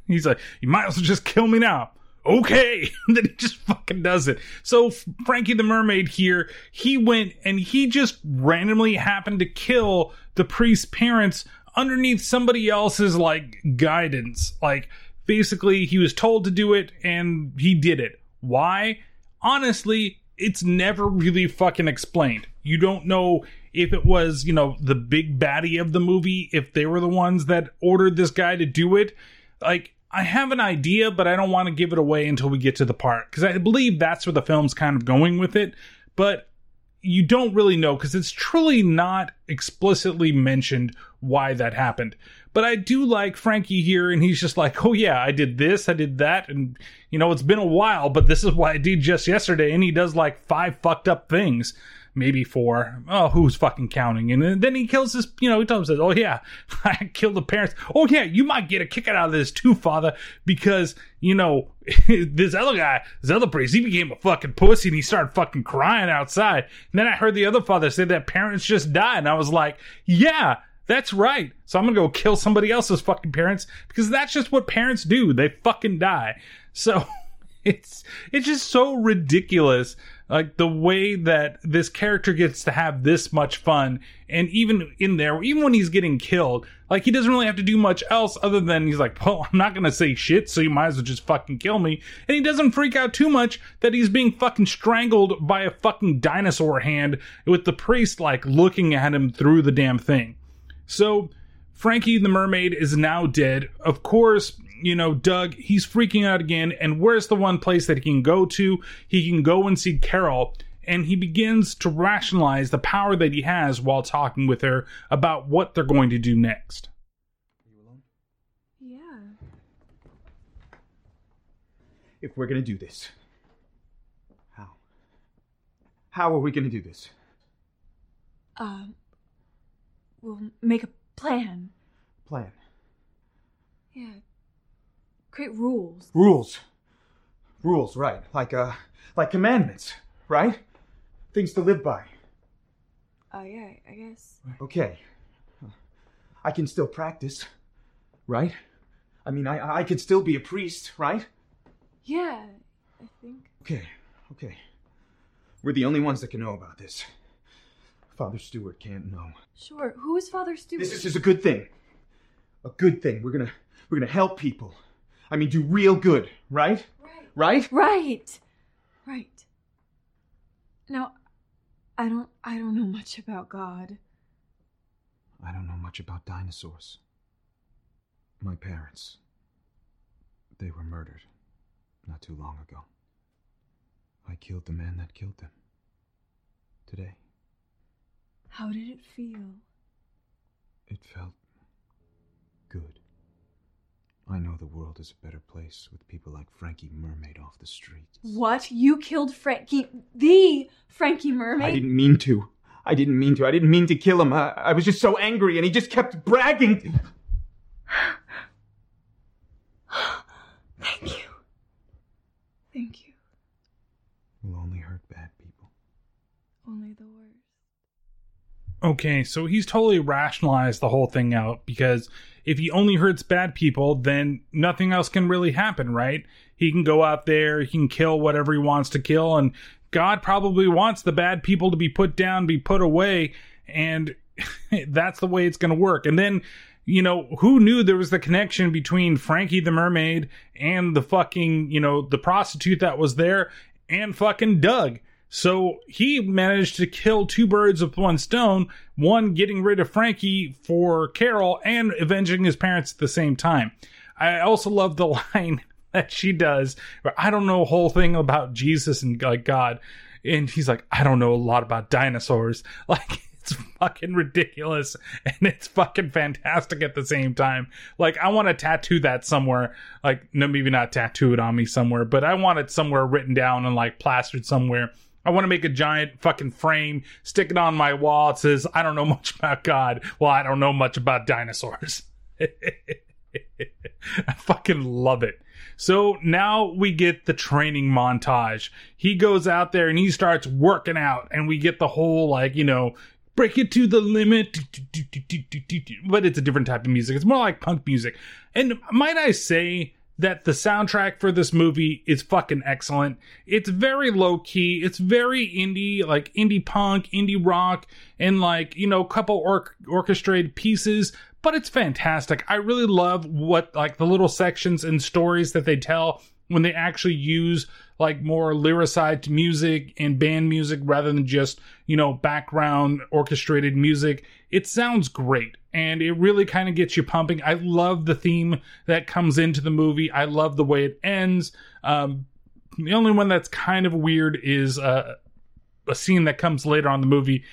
he's like you might as well just kill me now. Okay. *laughs* Then he just fucking does it. So frankie the mermaid here he went and he just randomly happened to kill the priest's parents underneath somebody else's like guidance. Like basically he was told to do it and he did it. Why? Honestly it's never really fucking explained. You don't know if it was, you know, the big baddie of the movie, if they were the ones that ordered this guy to do it. Like, I have an idea, but I don't want to give it away until we get to the part. Because I believe that's where the film's kind of going with it. But you don't really know because it's truly not explicitly mentioned why that happened. But I do like Frankie here, and he's just like, oh yeah, I did this, I did that, and you know, it's been a while, but this is what I did just yesterday. And he does like five fucked up things maybe four. Oh, who's fucking counting? And then he kills this, you know, he tells us, oh yeah, *laughs* I killed the parents. Oh yeah, you might get a kick out of this too, father, because, you know, *laughs* this other guy, this other priest, he became a fucking pussy and he started fucking crying outside. And then I heard the other father say that parents just died. And I was like, yeah, That's right. So I'm gonna go kill somebody else's fucking parents because that's just what parents do. They fucking die. So *laughs* it's it's just so ridiculous like the way that this character gets to have this much fun and even in there even when he's getting killed like he doesn't really have to do much else other than he's like well i'm not gonna say shit so you might as well just fucking kill me. And he doesn't freak out too much that he's being fucking strangled by a fucking dinosaur hand with the priest like looking at him through the damn thing. So frankie the mermaid is now dead. Of course you know, Doug, he's freaking out again. And where's the one place that he can go to? He can go and see Carol. And he begins to rationalize the power that he has while talking with her about what they're going to do next. Yeah. If we're gonna do this, how? How are we gonna do this? Um, we'll make a plan. Plan. Yeah. Create rules. Rules. Rules, right. Like, uh, like commandments, right? Things to live by. Oh, yeah, I guess. Okay. I can still practice, right? I mean, I, I can still be a priest, right? Yeah, I think. Okay, okay. We're the only ones that can know about this. Father Stewart can't know. Sure. Who is Father Stewart? This is a good thing. A good thing. We're gonna we're gonna help people. I mean, do real good, right? Right. Right? Right. Right. Now, I don't I don't know much about God. I don't know much about dinosaurs. My parents. They were murdered not too long ago. I killed the man that killed them. Today. How did it feel? It felt good. I know the world is a better place with people like Frankie Mermaid off the streets. What? You killed Frankie the Frankie Mermaid? I didn't mean to. I didn't mean to. I didn't mean to kill him. I, I was just so angry and he just kept bragging. *gasps* Thank you. Thank you. Will only hurt bad people. Only the worst. Okay, so he's totally rationalized the whole thing out because if he only hurts bad people, then nothing else can really happen, right? He can go out there, he can kill whatever he wants to kill, and God probably wants the bad people to be put down, be put away, and *laughs* that's the way it's going to work. And then, you know, who knew there was the connection between Frankie the Mermaid and the fucking, you know, the prostitute that was there and fucking Doug? So he managed to kill two birds with one stone, one getting rid of Frankie for Carol and avenging his parents at the same time. I also love the *laughs* line that she does I don't know a whole thing about Jesus and like God. And he's like, I don't know a lot about dinosaurs. *laughs* Like it's fucking ridiculous and it's fucking fantastic at the same time. Like I want to tattoo that somewhere. Like no, maybe not tattoo it on me somewhere, but I want it somewhere written down and like plastered somewhere. I want to make a giant fucking frame, stick it on my wall. It says, I don't know *laughs* much about God. Well, I don't know much about dinosaurs. *laughs* I fucking love it. So now we get the training montage. He goes out there and he starts working out, and we get the whole, like, you know, break it to the limit. But it's a different type of music. It's more like punk music. And might I say, that the soundtrack for this movie is fucking excellent. It's very low key. It's very indie, like indie punk, indie rock, and like, you know, a couple or- orchestrated pieces, but it's fantastic. I really love what, like, the little sections and stories that they tell when they actually use like more lyricized music and band music rather than just, you know, background orchestrated music. It sounds great and it really kind of gets you pumping. I love the theme that comes into the movie. I love the way it ends. Um, the only one that's kind of weird is uh, a scene that comes later on the movie.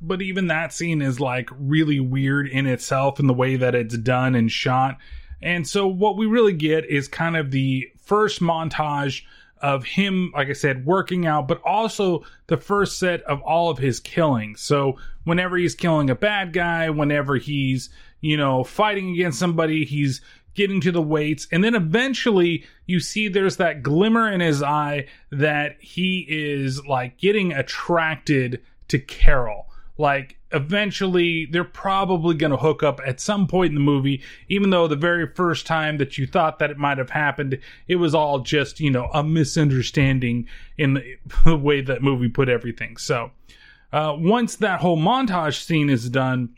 But even that scene is like really weird in itself in the way that it's done and shot. And so what we really get is kind of the first montage of him, like I said, working out, but also the first set of all of his killing. So whenever he's killing a bad guy, whenever he's, you know, fighting against somebody, he's getting to the weights. And then eventually you see there's that glimmer in his eye that he is like getting attracted to Carol. Like eventually they're probably going to hook up at some point in the movie even though the very first time that you thought that it might have happened it was all just you know a misunderstanding in the, *laughs* the way that movie put everything so uh, once that whole montage scene is done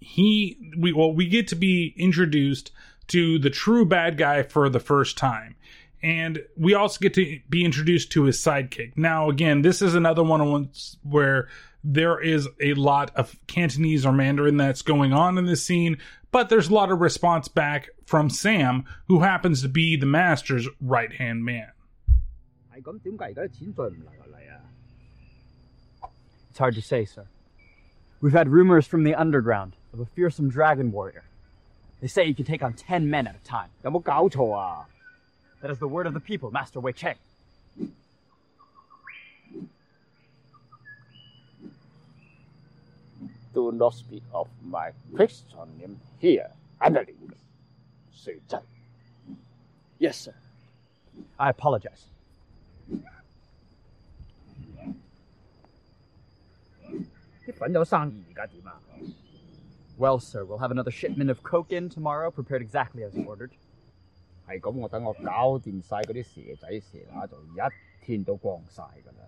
he we well we get to be introduced to the true bad guy for the first time and we also get to be introduced to his sidekick. Now, again, this is another one where there is a lot of Cantonese or Mandarin that's going on in this scene, but there's a lot of response back from Sam, who happens to be the master's right hand man. It's hard to say, sir. We've had rumors from the underground of a fearsome dragon warrior. They say he can take on ten men at a time. That is the word of the people, Master Wei Cheng. Do not speak of my Christian here, Annalyn. Yes, sir. I apologize. Well, sir, we'll have another shipment of coke in tomorrow, prepared exactly as ordered. 系咁，我等我搞掂晒嗰啲蛇仔蛇乸，就一天都光晒噶啦。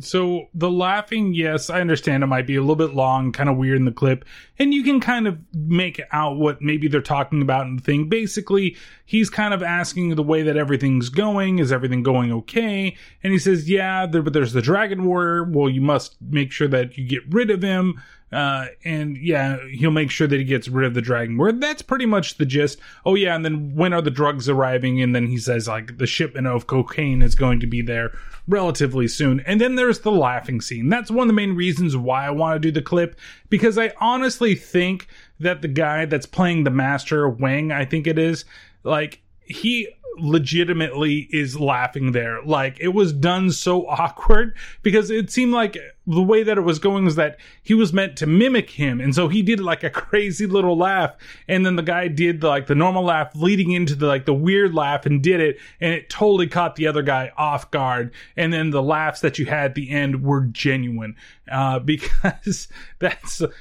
so the laughing, yes, I understand it might be a little bit long, kind of weird in the clip, and you can kind of make out what maybe they're talking about in the thing. Basically, he's kind of asking the way that everything's going. Is everything going okay? And he says, yeah, there, but there's the Dragon Warrior. Well, you must make sure that you get rid of him. Uh, and yeah, he'll make sure that he gets rid of the dragon word. That's pretty much the gist. Oh yeah, and then when are the drugs arriving? And then he says like the shipment of cocaine is going to be there relatively soon. And then there's the laughing scene. That's one of the main reasons why I want to do the clip because I honestly think that the guy that's playing the master Wang, I think it is, like he legitimately is laughing there. Like it was done so awkward because it seemed like the way that it was going was that he was meant to mimic him. And so he did like a crazy little laugh. And then the guy did like the normal laugh leading into the like the weird laugh and did it. And it totally caught the other guy off guard. And then the laughs that you had at the end were genuine. Uh, *laughs* because that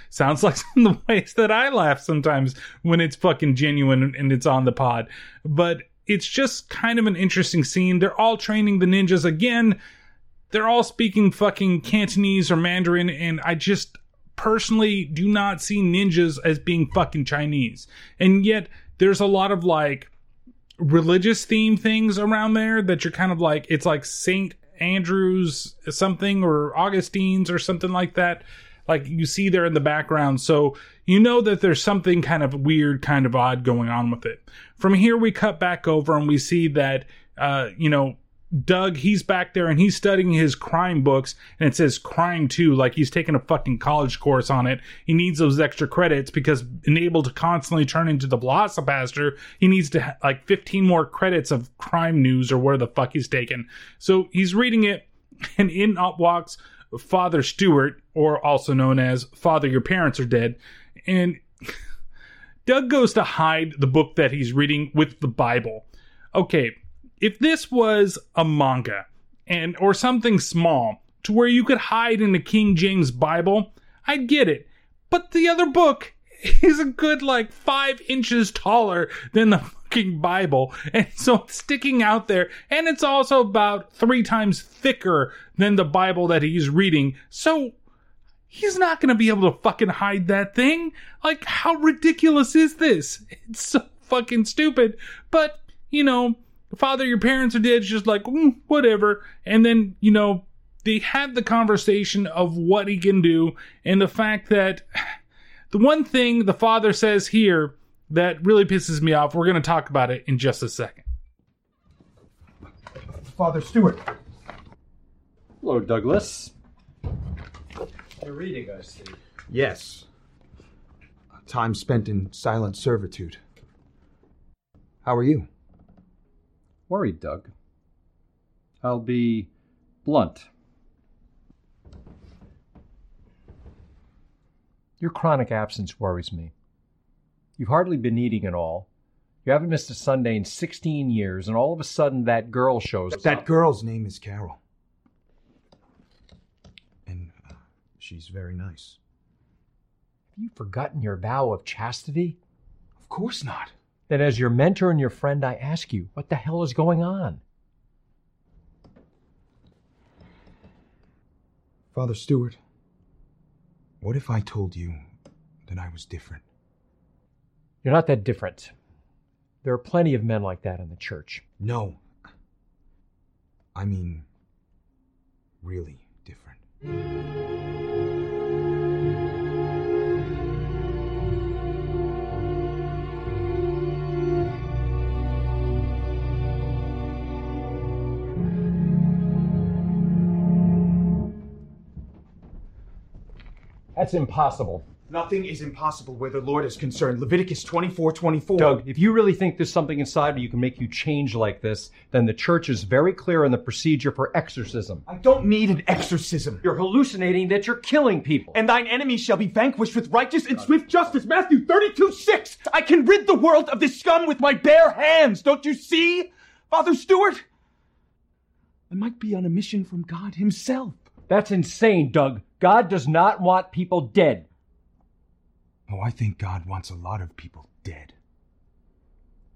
sounds like some of the ways that I laugh sometimes when it's fucking genuine and it's on the pod. But it's just kind of an interesting scene. They're all training the ninjas again. They're all speaking fucking Cantonese or Mandarin, and I just personally do not see ninjas as being fucking Chinese. And yet, there's a lot of like religious theme things around there that you're kind of like, it's like Saint Andrews something or Augustine's or something like that. Like you see there in the background. So you know that there's something kind of weird, kind of odd going on with it. From here, we cut back over and we see that, uh, you know, Doug, he's back there and he's studying his crime books, and it says crime too, like he's taking a fucking college course on it. He needs those extra credits because enabled to constantly turn into the VelociPastor, he needs to ha- like 15 more credits of crime news or where the fuck he's taken. So he's reading it, and in up walks Father Stewart, or also known as Father, Your Parents Are Dead, and Doug goes to hide the book that he's reading with the Bible. Okay, if this was a manga and or something small to where you could hide in the King James Bible, I'd get it. But the other book *laughs* is a good like five inches taller than the fucking Bible, and so it's sticking out there, and it's also about three times thicker than the Bible that he's reading. So he's not going to be able to fucking hide that thing. Like, how ridiculous is this? It's so fucking stupid. But, you know, father, your parents are dead. It's just like, mm, whatever. And then, you know, they had the conversation of what he can do and the fact that *sighs* the one thing the father says here that really pisses me off, we're going to talk about it in just a second. Father Stewart. Hello, Douglas. You're reading, I see. Yes. Time spent in silent servitude. How are you? Worried, Doug. I'll be blunt. Your chronic absence worries me. You've hardly been eating at all. You haven't missed a Sunday in 16 years, and all of a sudden that girl shows That up. girl's name is Carol. And uh, she's very nice. Have you forgotten your vow of chastity? Of course not. Then, as your mentor and your friend, I ask you, what the hell is going on? Father Stewart, what if I told you that I was different? You're not that different. There are plenty of men like that in the church. No. I mean, really different. That's impossible. Nothing is impossible where the Lord is concerned. Leviticus 24 24. Doug, if you really think there's something inside of you can make you change like this, then the church is very clear on the procedure for exorcism. I don't need an exorcism. You're hallucinating that you're killing people. And thine enemies shall be vanquished with righteous and swift justice. Matthew 32 6. I can rid the world of this scum with my bare hands. Don't you see? Father Stewart? I might be on a mission from God Himself. That's insane, Doug. God does not want people dead. Oh, I think God wants a lot of people dead.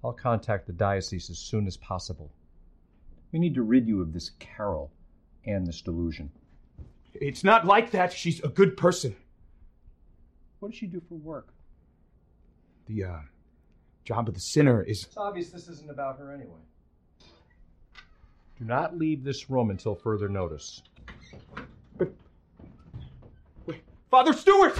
I'll contact the diocese as soon as possible. We need to rid you of this Carol and this delusion. It's not like that. She's a good person. What does she do for work? The uh, job of the sinner is. It's obvious this isn't about her anyway. Do not leave this room until further notice. Father Stewart!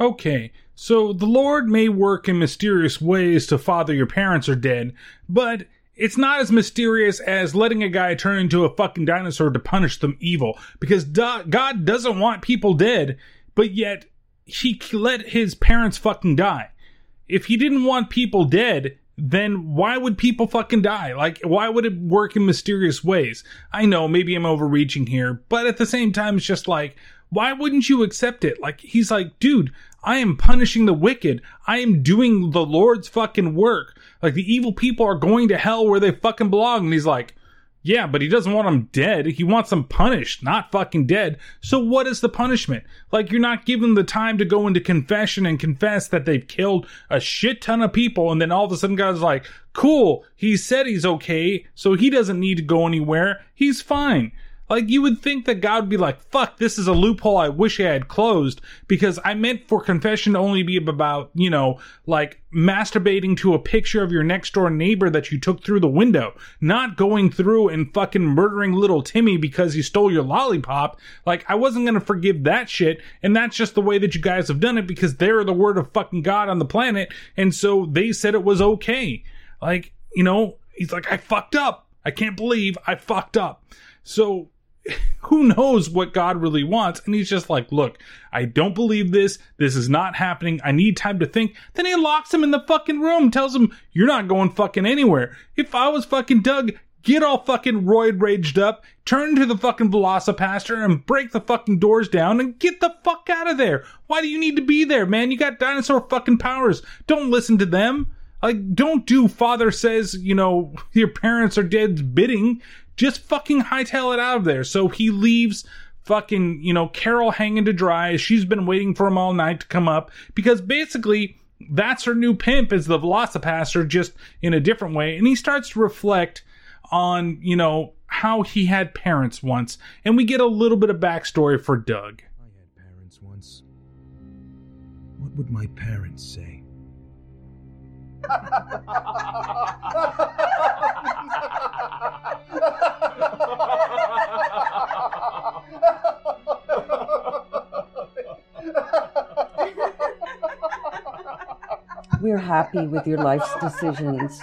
Okay, so the Lord may work in mysterious ways to father your parents are dead, but it's not as mysterious as letting a guy turn into a fucking dinosaur to punish them evil, because God doesn't want people dead, but yet he let his parents fucking die. If he didn't want people dead, then why would people fucking die? Like, why would it work in mysterious ways? I know, maybe I'm overreaching here, but at the same time, it's just like, why wouldn't you accept it? Like, he's like, dude, I am punishing the wicked. I am doing the Lord's fucking work. Like, the evil people are going to hell where they fucking belong. And he's like, yeah, but he doesn't want them dead. He wants them punished, not fucking dead. So what is the punishment? Like you're not giving the time to go into confession and confess that they've killed a shit ton of people and then all of a sudden God's like, "Cool, he said he's okay, so he doesn't need to go anywhere. He's fine." Like you would think that God would be like, "Fuck, this is a loophole I wish I had closed because I meant for confession to only be about, you know, like masturbating to a picture of your next door neighbor that you took through the window, not going through and fucking murdering little Timmy because he stole your lollipop. Like I wasn't to forgive that shit, and that's just the way that you guys have done it because they're the word of fucking God on the planet, and so they said it was okay. Like, you know, he's like, "I fucked up. I can't believe I fucked up." So *laughs* who knows what God really wants? And he's just like, look, I don't believe this. This is not happening. I need time to think. Then he locks him in the fucking room, tells him, you're not going fucking anywhere. If I was fucking Doug, get all fucking roid raged up, turn to the fucking VelociPastor and break the fucking doors down and get the fuck out of there. Why do you need to be there, man? You got dinosaur fucking powers. Don't listen to them. Like, don't do father says, you know, *laughs* your parents are dead's bidding just fucking hightail it out of there. So he leaves fucking, you know, Carol hanging to dry. She's been waiting for him all night to come up because basically that's her new pimp is the VelociPastor just in a different way. And he starts to reflect on, you know, how he had parents once. And we get a little bit of backstory for Doug. I had parents once. What would my parents say? We're happy with your life's decisions.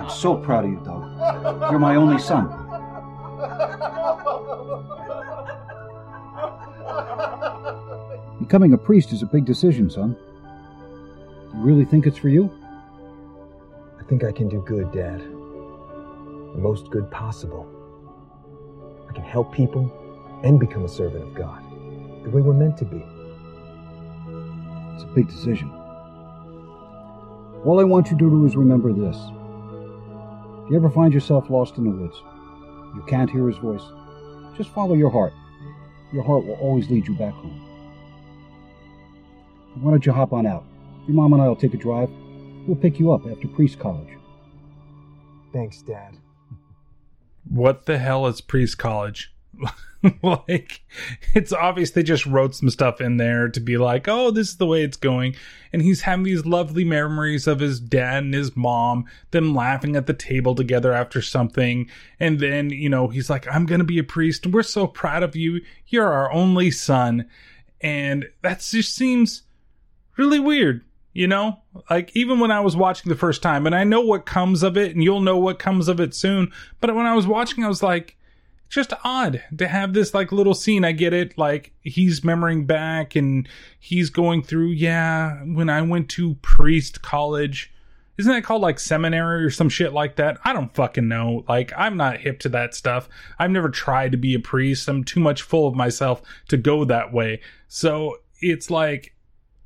I'm so proud of you, Doug. You're my only son. Becoming a priest is a big decision, son. Do you really think it's for you? I think I can do good, Dad. The most good possible. I can help people and become a servant of God, the way we're meant to be. It's a big decision. All I want you to do is remember this. If you ever find yourself lost in the woods, you can't hear his voice, just follow your heart. Your heart will always lead you back home. Why don't you hop on out? Your mom and I will take a drive. We'll pick you up after priest college. Thanks, Dad. What the hell is priest college? *laughs* like it's obvious they just wrote some stuff in there to be like oh this is the way it's going and he's having these lovely memories of his dad and his mom them laughing at the table together after something and then you know he's like i'm gonna be a priest and we're so proud of you you're our only son and that just seems really weird you know like even when i was watching the first time and i know what comes of it and you'll know what comes of it soon but when i was watching i was like just odd to have this like little scene. I get it. Like he's memorying back and he's going through, yeah, when I went to priest college. Isn't that called like seminary or some shit like that? I don't fucking know. Like, I'm not hip to that stuff. I've never tried to be a priest. I'm too much full of myself to go that way. So it's like,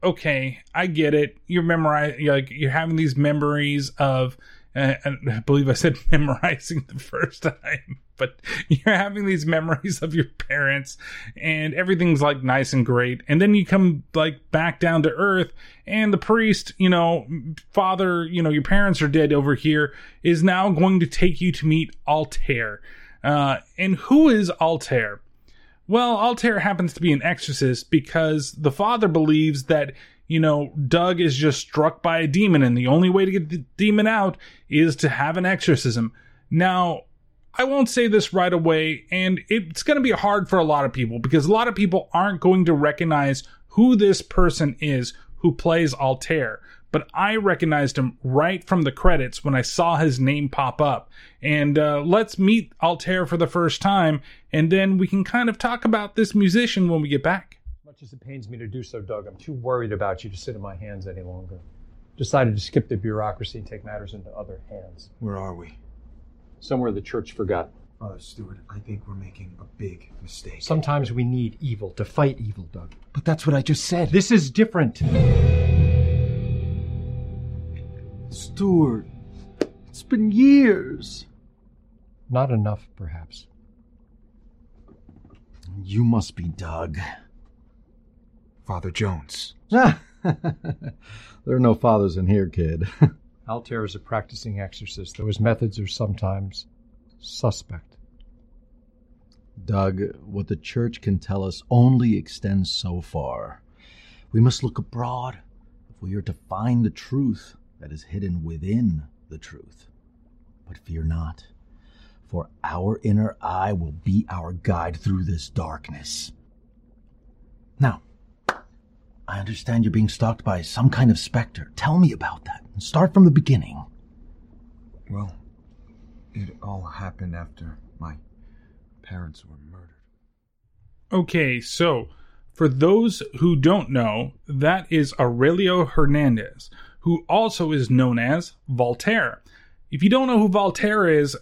okay, I get it. You're memorizing, like, you're having these memories of, uh, I believe I said *laughs* memorizing the first time but you're having these memories of your parents and everything's like nice and great. And then you come like back down to earth and the priest you know father you know your parents are dead over here is now going to take you to meet altair. Uh, and who is altair well altair happens to be an exorcist because the father believes that you know, Doug is just struck by a demon, and the only way to get the demon out is to have an exorcism. Now, I won't say this right away, and it's going to be hard for a lot of people because a lot of people aren't going to recognize who this person is who plays Altair. But I recognized him right from the credits when I saw his name pop up. And uh, let's meet Altair for the first time, and then we can kind of talk about this musician when we get back. Much as it pains me to do so, Doug, I'm too worried about you to sit in my hands any longer. Decided to skip the bureaucracy and take matters into other hands. Where are we? somewhere the church forgot. Father Stewart, I think we're making a big mistake. Sometimes we need evil to fight evil, Doug. But that's what I just said. This is different. Stewart, it's been years. Not enough, perhaps. You must be Doug. Father Jones. *laughs* there are no fathers in here, kid. *laughs* Altair is a practicing exorcist, though his methods are sometimes suspect. Doug, what the church can tell us only extends so far. We must look abroad if we are to find the truth that is hidden within the truth. But fear not, for our inner eye will be our guide through this darkness. Now, I understand you're being stalked by some kind of specter. Tell me about that. Start from the beginning. Well, it all happened after my parents were murdered. Okay, so for those who don't know, that is Aurelio Hernandez, who also is known as Voltaire. If you don't know who Voltaire is,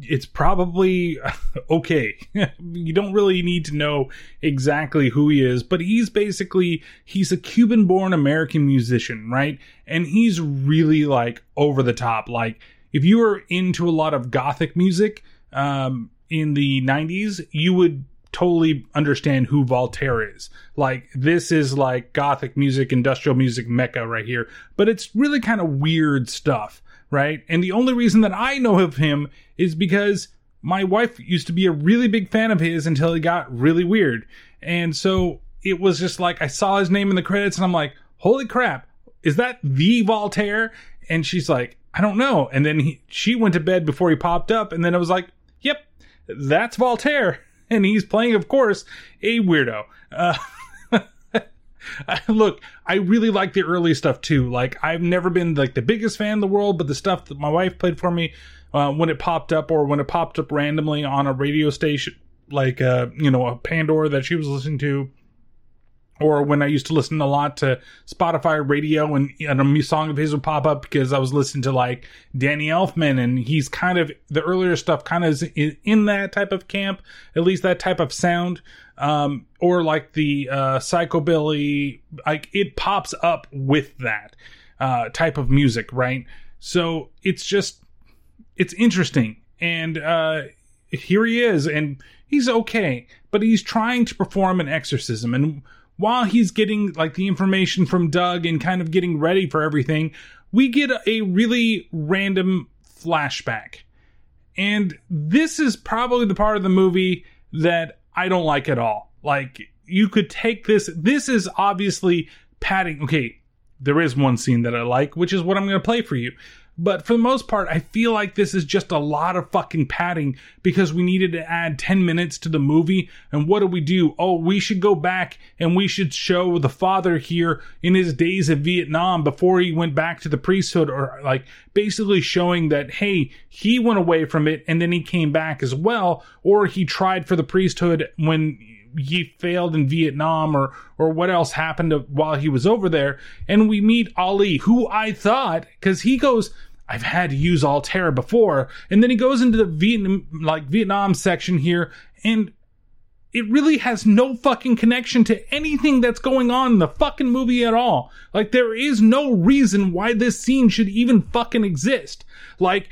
it's probably *laughs* okay. *laughs* you don't really need to know exactly who he is, but he's basically he's a Cuban-born American musician, right? And he's really like over the top. Like if you were into a lot of gothic music um, in the 90s, you would totally understand who Voltaire is. Like this is like gothic music, industrial music mecca right here, but it's really kind of weird stuff right? And the only reason that I know of him is because my wife used to be a really big fan of his until he got really weird. And so it was just like I saw his name in the credits and I'm like, holy crap, is that the Voltaire? And she's like, I don't know. And then he, she went to bed before he popped up. And then I was like, yep, that's Voltaire. *laughs* *laughs* And he's playing, of course, a weirdo. Uh, *laughs* look, I really like the early stuff too. Like I've never been like the biggest fan in the world, but the stuff that my wife played for me uh, when it popped up or when it popped up randomly on a radio station, like uh, you know, a Pandora that she was listening to, or when I used to listen a lot to Spotify radio and, and a song of his would pop up because I was listening to like Danny Elfman and he's kind of the earlier stuff kind of is in that type of camp, at least that type of sound. Um, or like the uh, psychobilly, like it pops up with that uh, type of music, right? So it's just it's interesting, and uh, here he is, and he's okay, but he's trying to perform an exorcism, and while he's getting like the information from Doug and kind of getting ready for everything, we get a really random flashback. And this is probably the part of the movie that I don't like at all. Like, you could take this, this is obviously padding. Okay, there is one scene that I like, which is what I'm going to play for you. But for the most part, I feel like this is just a lot of fucking padding because we needed to add 10 minutes to the movie. And what do we do? Oh, we should go back and we should show the father here in his days of Vietnam before he went back to the priesthood, or like basically showing that, hey, he went away from it and then he came back as well, or he tried for the priesthood when he failed in Vietnam or or what else happened to, while he was over there and we meet Ali who I thought cuz he goes I've had to use Altair before and then he goes into the Vietnam like Vietnam section here and it really has no fucking connection to anything that's going on in the fucking movie at all. Like there is no reason why this scene should even fucking exist. Like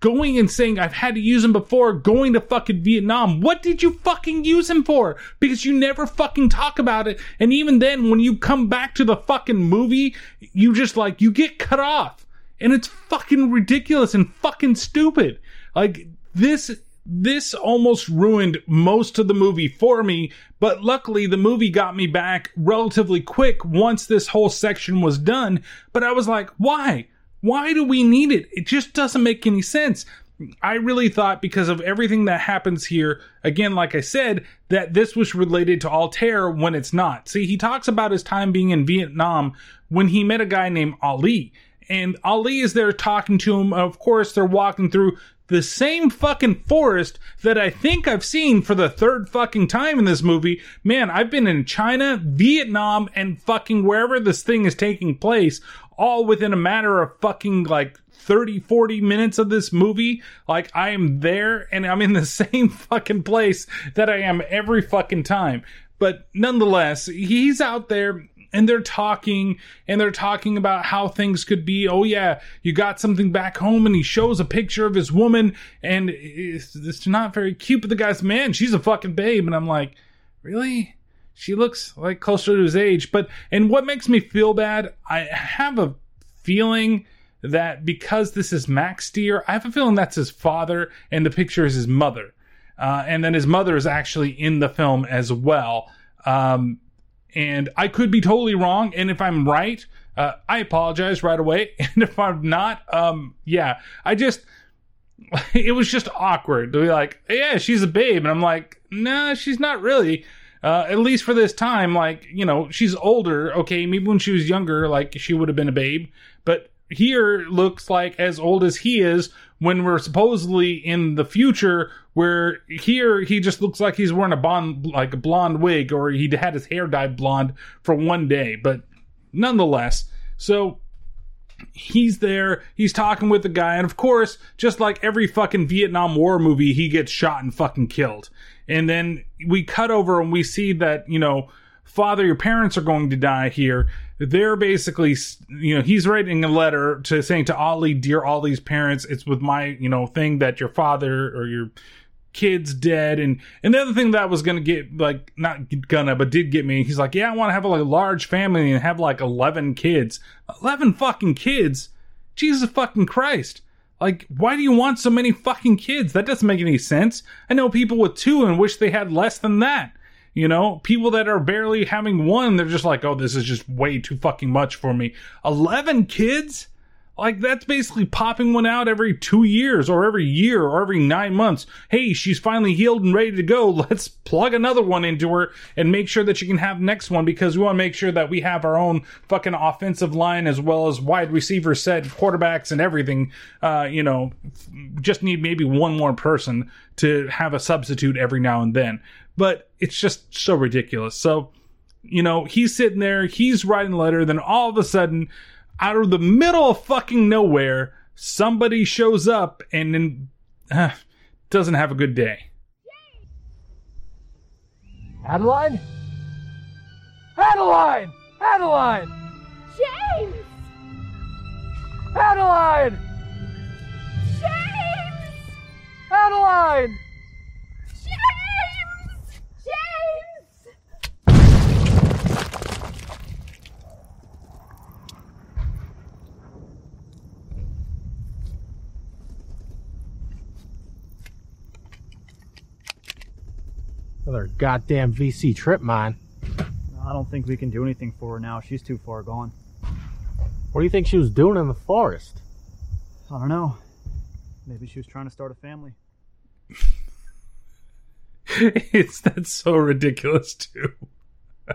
going and saying I've had to use him before, going to fucking Vietnam. What did you fucking use him for? Because you never fucking talk about it. And even then, when you come back to the fucking movie, you just like, you get cut off. And it's fucking ridiculous and fucking stupid. Like, this, this almost ruined most of the movie for me, but luckily the movie got me back relatively quick once this whole section was done. But I was like, why? Why do we need it? It just doesn't make any sense. I really thought because of everything that happens here, again, like I said, that this was related to Altair when it's not. See, he talks about his time being in Vietnam when he met a guy named Ali. And Ali is there talking to him. Of course, they're walking through the same fucking forest that I think I've seen for the third fucking time in this movie. Man, I've been in China, Vietnam, and fucking wherever this thing is taking place, all within a matter of fucking like 30, 40 minutes of this movie. Like I am there and I'm in the *laughs* same fucking place that I am every fucking time. But nonetheless, he's out there and they're talking and they're talking about how things could be. Oh yeah, you got something back home and he shows a picture of his woman and it's, it's not very cute, but the guy's man, she's a fucking babe. And I'm like, really? she looks like closer to his age. But and what makes me feel bad, I have a feeling that because this is Max Stier, I have a feeling that's his father, and the picture is his mother, uh, and then his mother is actually in the film as well. Um, and I could be totally wrong, and if I'm right, uh, I apologize right away. *laughs* And if I'm not, um, yeah, I just *laughs* it was just awkward to be like, yeah, she's a babe, and I'm like, nah, she's not really uh, at least for this time, like, you know, she's older. Okay, maybe when she was younger, like, she would have been a babe. But here looks like as old as he is when we're supposedly in the future where here he just looks like he's wearing a bond like a blonde wig or he had his hair dyed blonde for one day but nonetheless. So he's there he's talking with the guy and of course just like every fucking vietnam war movie he gets shot and fucking killed. And then we cut over and we see that you know father your parents are going to die here they're basically you know he's writing a letter to saying to ali dear ali's parents it's with my you know thing that your father or your kids dead and and the other thing that was gonna get like not gonna but did get me he's like yeah i want to have a like, large family and have like 11 kids 11 fucking kids jesus fucking christ like, why do you want so many fucking kids? That doesn't make any sense. I know people with two and wish they had less than that. You know, people that are barely having one, they're just like, oh, this is just way too fucking much for me. 11 kids? Like that's basically popping one out every two years or every year or every nine months. Hey, she's finally healed and ready to go. *laughs* Let's plug another one into her and make sure that she can have next one because we want to make sure that we have our own fucking offensive line as well as wide receiver set, quarterbacks and everything. Uh, you know, just need maybe one more person to have a substitute every now and then. But it's just so ridiculous. So, you know, he's sitting there, he's writing a letter, then all of a sudden out of the middle of fucking nowhere, somebody shows up and then uh, doesn't have a good day. Adeline? Adeline! Adeline! James! Adeline! James! Adeline! James! James! Another goddamn VC trip, man. I don't think we can do anything for her now. She's too far gone. What do you think she was doing in the forest? I don't know. Maybe she was trying to start a family. *laughs* it's that's so ridiculous too. *laughs*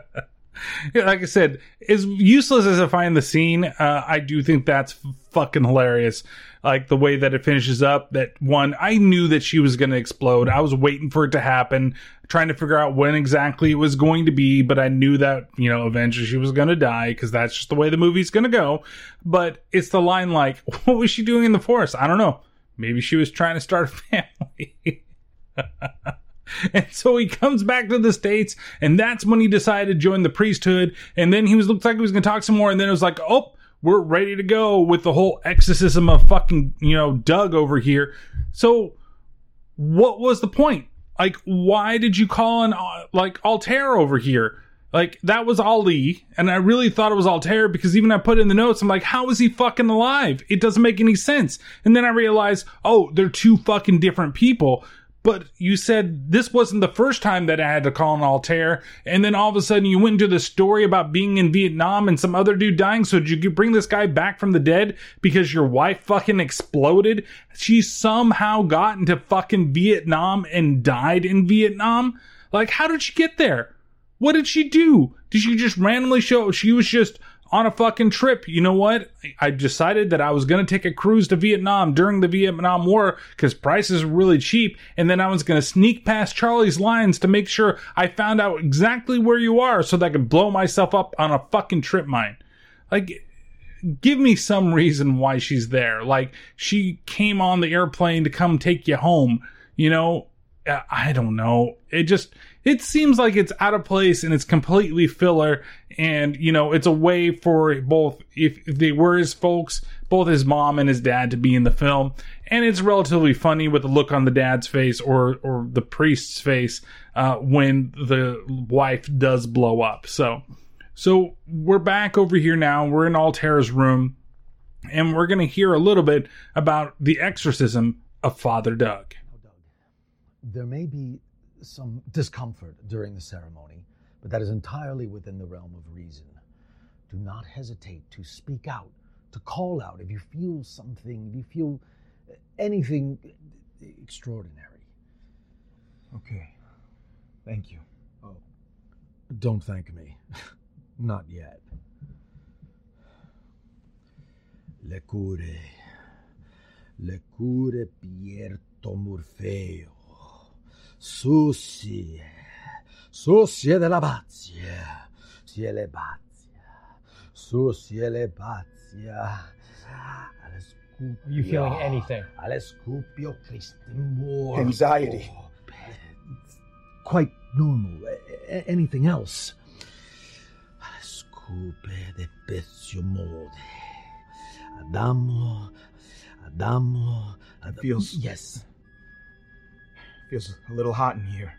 Like I said, as useless as I find the scene, uh, I do think that's fucking hilarious. Like the way that it finishes up. That one, I knew that she was going to explode. I was waiting for it to happen, trying to figure out when exactly it was going to be. But I knew that you know eventually she was going to die because that's just the way the movie's going to go. But it's the line like, *laughs* "What was she doing in the forest?" I don't know. Maybe she was trying to start a *laughs* family. *laughs* And so he comes back to the States, and that's when he decided to join the priesthood. And then he was looked like he was going to talk some more, and then it was like, oh, we're ready to go with the whole exorcism of fucking, you know, Doug over here. So what was the point? Like, why did you call in, uh, like, Altair over here? Like, that was Ali, and I really thought it was Altair because even I put in the notes, I'm like, how is he fucking alive? It doesn't make any sense. And then I realized, oh, they're two fucking different people. But you said this wasn't the first time that I had to call an Altair, and then all of a sudden you went into the story about being in Vietnam and some other dude dying. So did you bring this guy back from the dead because your wife fucking exploded? She somehow got into fucking Vietnam and died in Vietnam? Like, how did she get there? What did she do? Did she just randomly show? She was just on a fucking trip. You know what? I decided that I was going to take a cruise to Vietnam during the Vietnam War because prices were really cheap. And then I was going to sneak past Charlie's lines to make sure I found out exactly where you are so that I could blow myself up on a fucking trip mine. Like, give me some reason why she's there. Like, she came on the airplane to come take you home. You know, I don't know. It just, it seems like it's out of place and it's completely filler. And, you know, it's a way for both, if, if they were his folks, both his mom and his dad to be in the film. And it's relatively funny with the look on the dad's face or, or the priest's face, uh, when the wife does blow up. So, so we're back over here now. We're in Altair's room and we're going to hear a little bit about the exorcism of Father Doug. There may be some discomfort during the ceremony, but that is entirely within the realm of reason. Do not hesitate to speak out, to call out if you feel something, if you feel anything extraordinary. Okay. Thank you. Oh. Don't thank me. *laughs* Not yet. Le cure. Le cure Pierto Morfeo. Susie. Susie della Bazia. Sie le Bazia. Susie le Bazia. Are you feeling anything? Alle scupio Christim. Anxiety. Quite normal. A- a- anything else? Alle scupe de pezio mode. Adamo. Adamo. Ad- feels- Yes. Feels a little hot in here.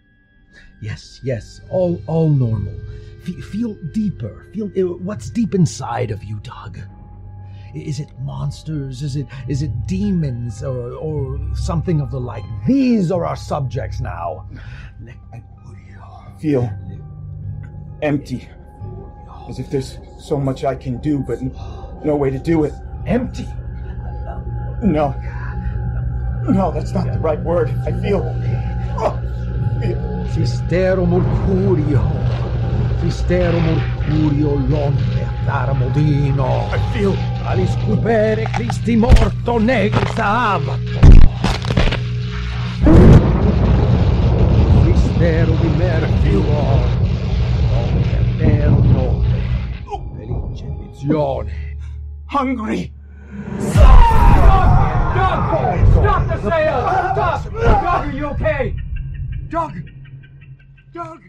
Yes, yes, all all normal. Fe- feel deeper. Feel uh, what's deep inside of you, Doug. Is it monsters? Is it is it demons or or something of the like? These are our subjects now. Feel empty. As if there's so much I can do, but no way to do it. Empty. No. No, that's not the right word. I feel. Oh, feel. Sistero Mercurio. Sistero Mercurio longe dara modino. I feel. Aliscubere Christi morto negri sabato. Mistero di Mercurio. Longe eterno. Felice visione. Hungry. Doug! Stop the sale! Stop! Doug, are you okay? Doug! Doug!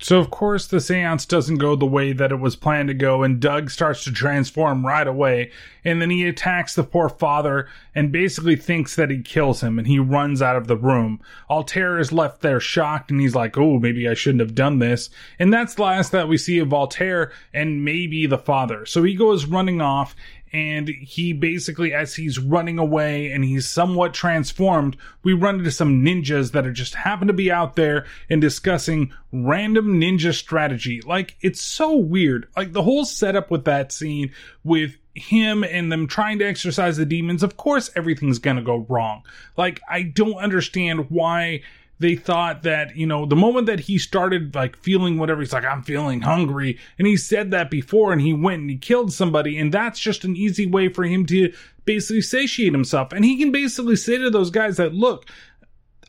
So, of course, the seance doesn't go the way that it was planned to go, and Doug starts to transform right away. And then he attacks the poor father and basically thinks that he kills him, and he runs out of the room. Altair is left there shocked, and he's like, oh, maybe I shouldn't have done this. And that's the last that we see of Altair and maybe the father. So he goes running off, and he basically as he's running away and he's somewhat transformed we run into some ninjas that are just happen to be out there and discussing random ninja strategy. Like it's so weird. Like the whole setup with that scene with him and them trying to exercise the demons of course everything's gonna go wrong. Like i don't understand why they thought that, you know, the moment that he started like feeling whatever, he's like, I'm feeling hungry. And he said that before and he went and he killed somebody. And that's just an easy way for him to basically satiate himself. And he can basically say to those guys that, look,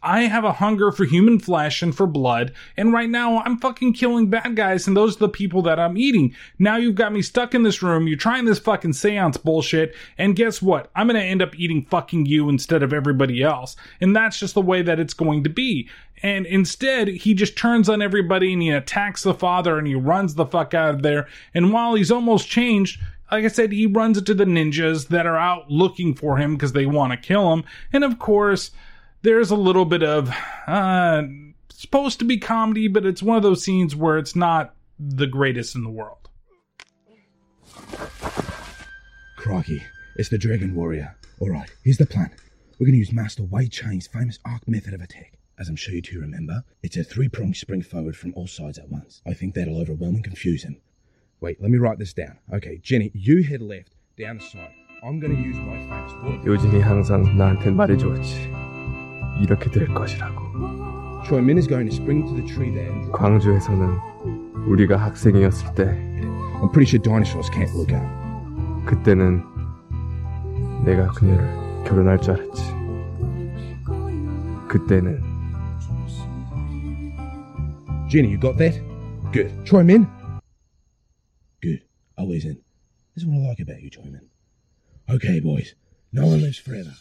I have a hunger for human flesh and for blood, and right now I'm fucking killing bad guys, and those are the people that I'm eating. Now you've got me stuck in this room, you're trying this fucking seance bullshit, and guess what? I'm gonna end up eating fucking you instead of everybody else. And that's just the way that it's going to be. And instead, he just turns on everybody and he attacks the father and he runs the fuck out of there. And while he's almost changed, like I said, he runs into the ninjas that are out looking for him because they want to kill him. And of course, there's a little bit of uh supposed to be comedy, but it's one of those scenes where it's not the greatest in the world. Crikey, it's the Dragon Warrior. Alright, here's the plan. We're going to use Master Wei Chang's famous arc method of attack. As I'm sure you two remember, it's a three pronged spring forward from all sides at once. I think that'll overwhelm and confuse him. Wait, let me write this down. Okay, Jenny, you head left, down the side. I'm going to use my famous word. 요즘이 항상 나한텐 말해주었지. 이렇게 될 것이라고. Choi Min is going to spring to the tree there. and- 광주에서는 우리가 학생이었을 때 I'm pretty sure dinosaurs can't look up. 그때는 내가 그녀를 결혼할 줄 알았지. 그때는 Jenny, you got that? Good. Choi Min? Good. Always in. This is what I like about you, Choi Min. Okay, boys. No one lives forever.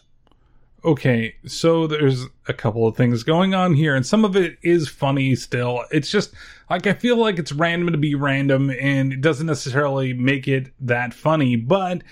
Okay, so there's a couple of things going on here, and some of it is funny still. It's just like I feel like it's random to be random, and it doesn't necessarily make it that funny. But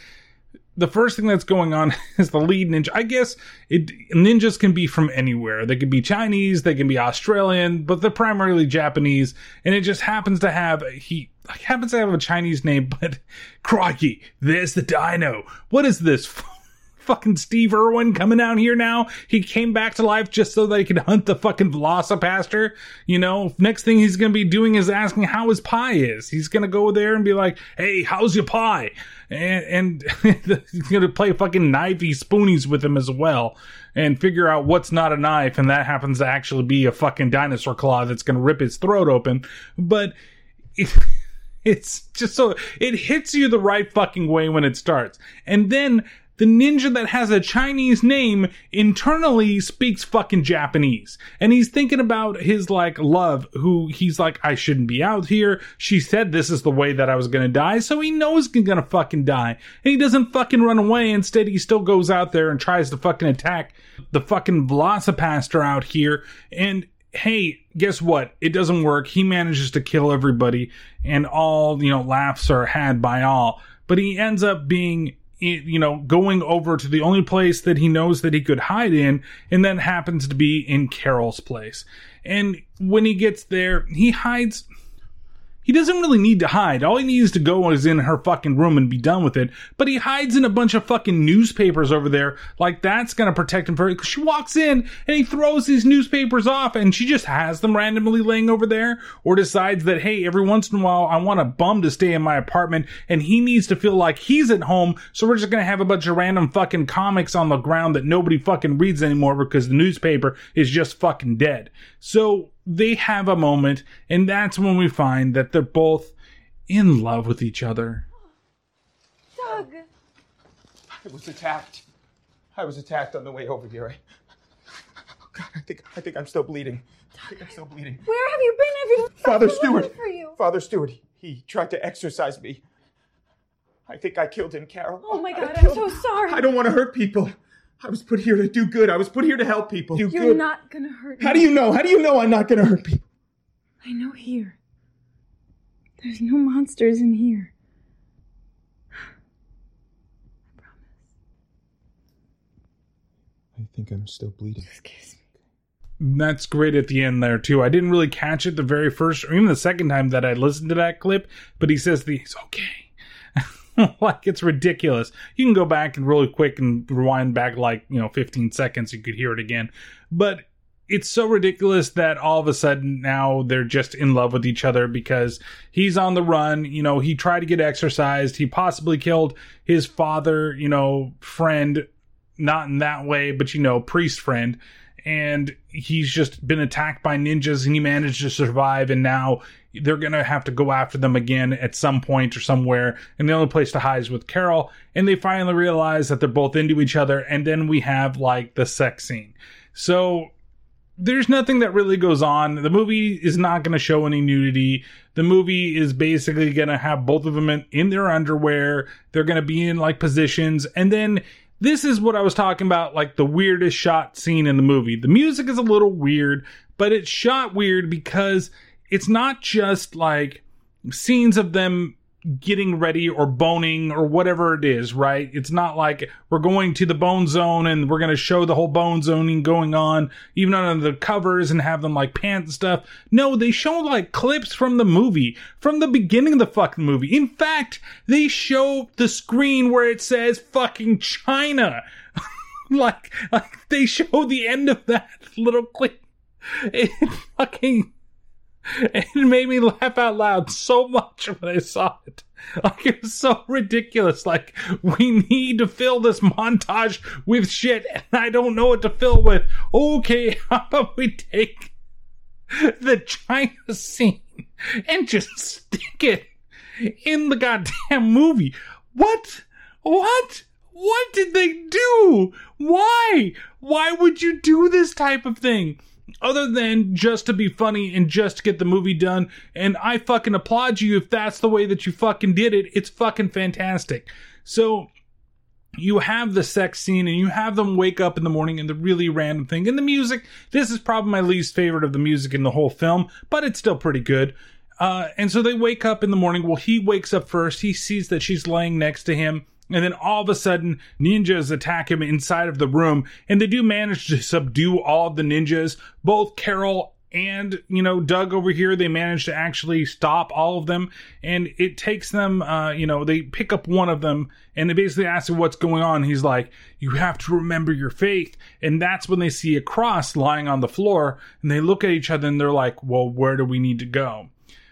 the first thing that's going on *laughs* is the lead ninja. I guess it ninjas can be from anywhere. They can be Chinese, they can be Australian, but they're primarily Japanese, and it just happens to have he happens to have a Chinese name. *laughs* But crikey, there's the dino. What is this? *laughs* fucking Steve Irwin coming out here now. He came back to life just so that he could hunt the fucking VelociPastor. You know, next thing he's gonna be doing is asking how his pie is. He's gonna go there and be like, "Hey, how's your pie?" And and *laughs* he's gonna play fucking knifey spoonies with him as well, and figure out what's not a knife, and that happens to actually be a fucking dinosaur claw that's gonna rip his throat open. But. It, *laughs* it's just so it hits you the right fucking way when it starts. And then the ninja that has a Chinese name internally speaks fucking Japanese. And he's thinking about his like love, who he's like, I shouldn't be out here. She said this is the way that I was gonna die, so he knows he's gonna fucking die. And he doesn't fucking run away. Instead, he still goes out there and tries to fucking attack the fucking VelociPastor out here. And hey, guess what? It doesn't work. He manages to kill everybody, and all, you know, laughs are had by all. But he ends up being, you know, going over to the only place that he knows that he could hide in, and that happens to be in Carol's place. And when he gets there, he hides. He doesn't really need to hide. All he needs to go is in her fucking room and be done with it. But he hides in a bunch of fucking newspapers over there. Like that's gonna protect him for. She walks in and he throws these newspapers off, and she just has them randomly laying over there, or decides that hey, every once in a while I want a bum to stay in my apartment, and he needs to feel like he's at home. So we're just gonna have a bunch of random fucking comics on the ground that nobody fucking reads anymore because the newspaper is just fucking dead. So they have a moment, and that's when we find that they're both in love with each other. Doug! I was attacked. I was attacked on the way over here. I, oh God, I think I think I'm still bleeding. I think I'm still bleeding. Where have you been? I've been Father I've been Stewart. for you. Father Stewart. He tried to exorcise me. I think I killed him, Carol. Oh my God, I'm so sorry. I don't want to hurt people. I was put here to do good. I was put here to help people. Do You're good. not gonna hurt How me. do you know? How do you know I'm not going to hurt people? I know here. There's no monsters in here. I *sighs* promise. I think I'm still bleeding. Excuse me. That's great at the end there too. I didn't really catch it the very first or even the second time that I listened to that clip, but he says the it's okay. *laughs* like it's ridiculous. You can go back and really quick and rewind back like, you know, 15 seconds you could hear it again. But it's so ridiculous that all of a sudden now they're just in love with each other because he's on the run. You know, he tried to get exercised. He possibly killed his father, you know, friend, not in that way, but you know, priest friend. And he's just been attacked by ninjas and he managed to survive. And now they're going to have to go after them again at some point or somewhere. And the only place to hide is with Carol. And they finally realize that they're both into each other. And then we have like the sex scene. So there's nothing that really goes on. The movie is not going to show any nudity. The movie is basically going to have both of them in, in their underwear. They're going to be in like positions. And then this is what I was talking about like the weirdest shot scene in the movie. The music is a little weird, but it's shot weird because it's not just like scenes of them getting ready or boning or whatever it is, right? It's not like we're going to the bone zone and we're going to show the whole bone zoning going on, even under the covers and have them like pant and stuff. No, they show like clips from the movie, from the beginning of the fucking movie. In fact, they show the screen where it says fucking China. *laughs* like, like they show the end of that *laughs* little clip. It fucking *laughs* it made me laugh out loud so much when I saw it. Like it was so ridiculous. Like we need to fill this montage with shit, and I don't know what to fill with. Okay, *laughs* how about we take the China scene and just stick it in the goddamn movie? What? What? What did they do? Why? Why would you do this type of thing? Other than just to be funny and just to get the movie done. And I fucking applaud you if that's the way that you fucking did it. It's fucking fantastic. So you have the sex scene and you have them wake up in the morning and the really random thing. And the music, this is probably my least favorite of the music in the whole film, but it's still pretty good. Uh, and so they wake up in the morning. Well, he wakes up first. He sees that she's laying next to him. And then all of a sudden, ninjas attack him inside of the room. And they do manage to subdue all of the ninjas. Both Carol and, you know, Doug over here, they manage to actually stop all of them. And it takes them, uh, you know, they pick up one of them and they basically ask him what's going on. He's like, you have to remember your faith. And that's when they see a cross lying on the floor. And they look at each other and they're like, well, where do we need to go?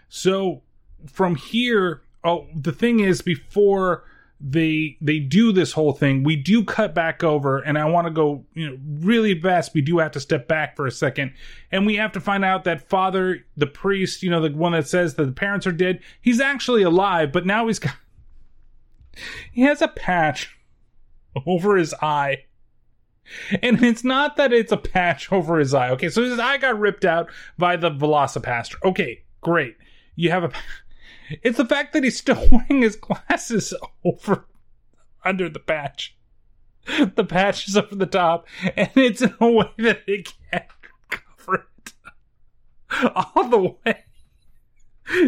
So from here, oh, the thing is, before they they do this whole thing, we do cut back over, and I want to go, you know, really fast. We do have to step back for a second, and we have to find out that Father, the priest, you know, the one that says that the parents are dead, he's actually alive, but now he's got he has a patch *laughs* over his eye. And it's not that it's a patch over his eye. Okay, so his eye got ripped out by the VelociPastor. Okay, great. You have a. It's the fact that he's still *laughs* wearing his glasses over under the patch. The patch is over the top, and it's in a way that it can't cover it all the way.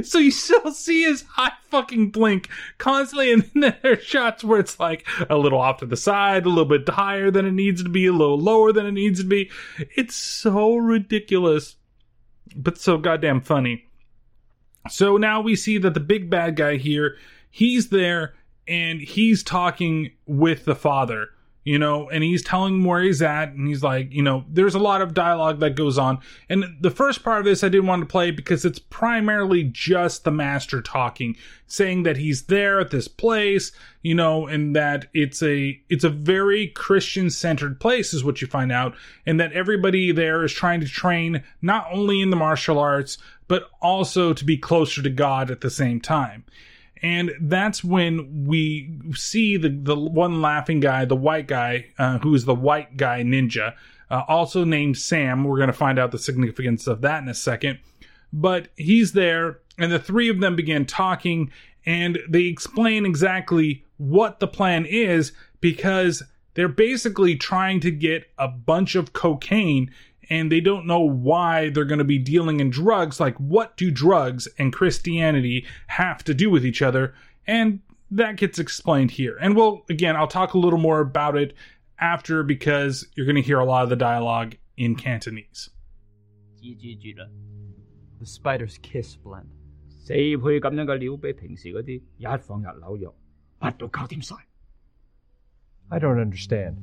So you still see his eye fucking blink constantly, and then there are shots where it's like a little off to the side, a little bit higher than it needs to be, a little lower than it needs to be. It's so ridiculous, but so goddamn funny. So now we see that the big bad guy here, he's there and he's talking with the father, you know, and he's telling him where he's at. And he's like, you know, there's a lot of dialogue that goes on. And the first part of this I didn't want to play because it's primarily just the master talking, saying that he's there at this place, you know, and that it's a it's a very Christian centered place is what you find out, and that everybody there is trying to train not only in the martial arts, but also to be closer to God at the same time. And that's when we see the, the one laughing guy, the white guy, uh, who is the white guy ninja, uh, also named Sam. We're going to find out the significance of that in a second. But he's there, and the three of them begin talking, and they explain exactly what the plan is because they're basically trying to get a bunch of cocaine and they don't know why they're going to be dealing in drugs. Like, what do drugs and Christianity have to do with each other? And that gets explained here. And we'll, again, I'll talk a little more about it after because you're going to hear a lot of the dialogue in Cantonese. The spider's kiss blend. 四倍咁样嘅料比平时嗰啲一放入纽约，乜都搞掂晒。 I don't understand.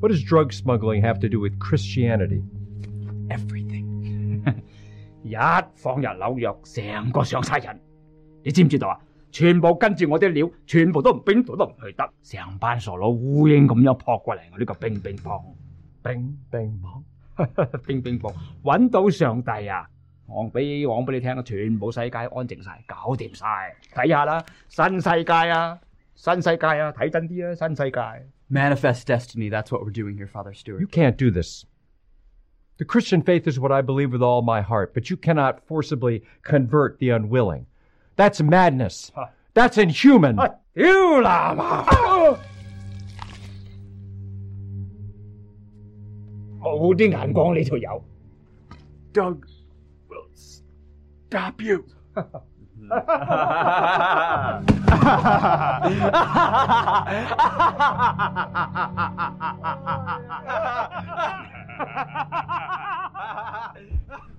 What does drug smuggling have to do with Christianity? *laughs* 一放入紐約，成個上晒人，你知唔知道啊？全部跟住我啲料，全部都唔邊度都唔去得，成班傻佬烏蠅咁樣撲過嚟我呢個乒乒乓，乒乒乓，*laughs* 乒乒乓，揾到上帝啊！講俾講俾你聽，全部世界安靜晒，搞掂晒，睇下啦，新世界啊，新世界啊，睇真啲啊，新世界。Manifest destiny, that's what we're doing here, Father Stewart. You can't do this. The Christian faith is what I believe with all my heart, but you cannot forcibly convert the unwilling. That's madness. That's inhuman. 屌啦嘛！冇啲眼光呢条友。 Doug will stop you. *laughs* *laughs* *laughs*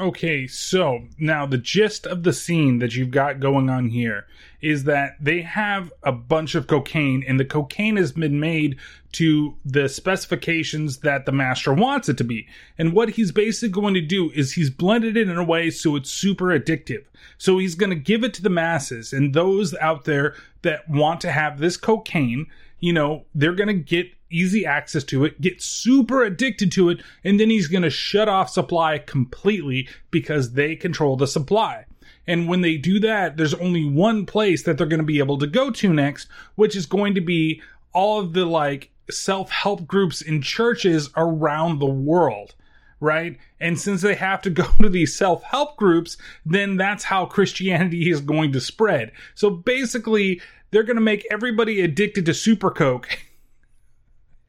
Okay, so now the gist of the scene that you've got going on here is that they have a bunch of cocaine, and the cocaine has been made to the specifications that the master wants it to be. And what he's basically going to do is he's blended it in a way so it's super addictive. So he's going to give it to the masses, and those out there that want to have this cocaine, you know, they're going to get easy access to it, get super addicted to it, and then he's going to shut off supply completely because they control the supply. And when they do that, there's only one place that they're going to be able to go to next, which is going to be all of the like self help groups in churches around the world. Right. And since they have to go *laughs* to these self help groups, then that's how Christianity is going to spread. So basically, they're going to make everybody addicted to Super Coke *laughs*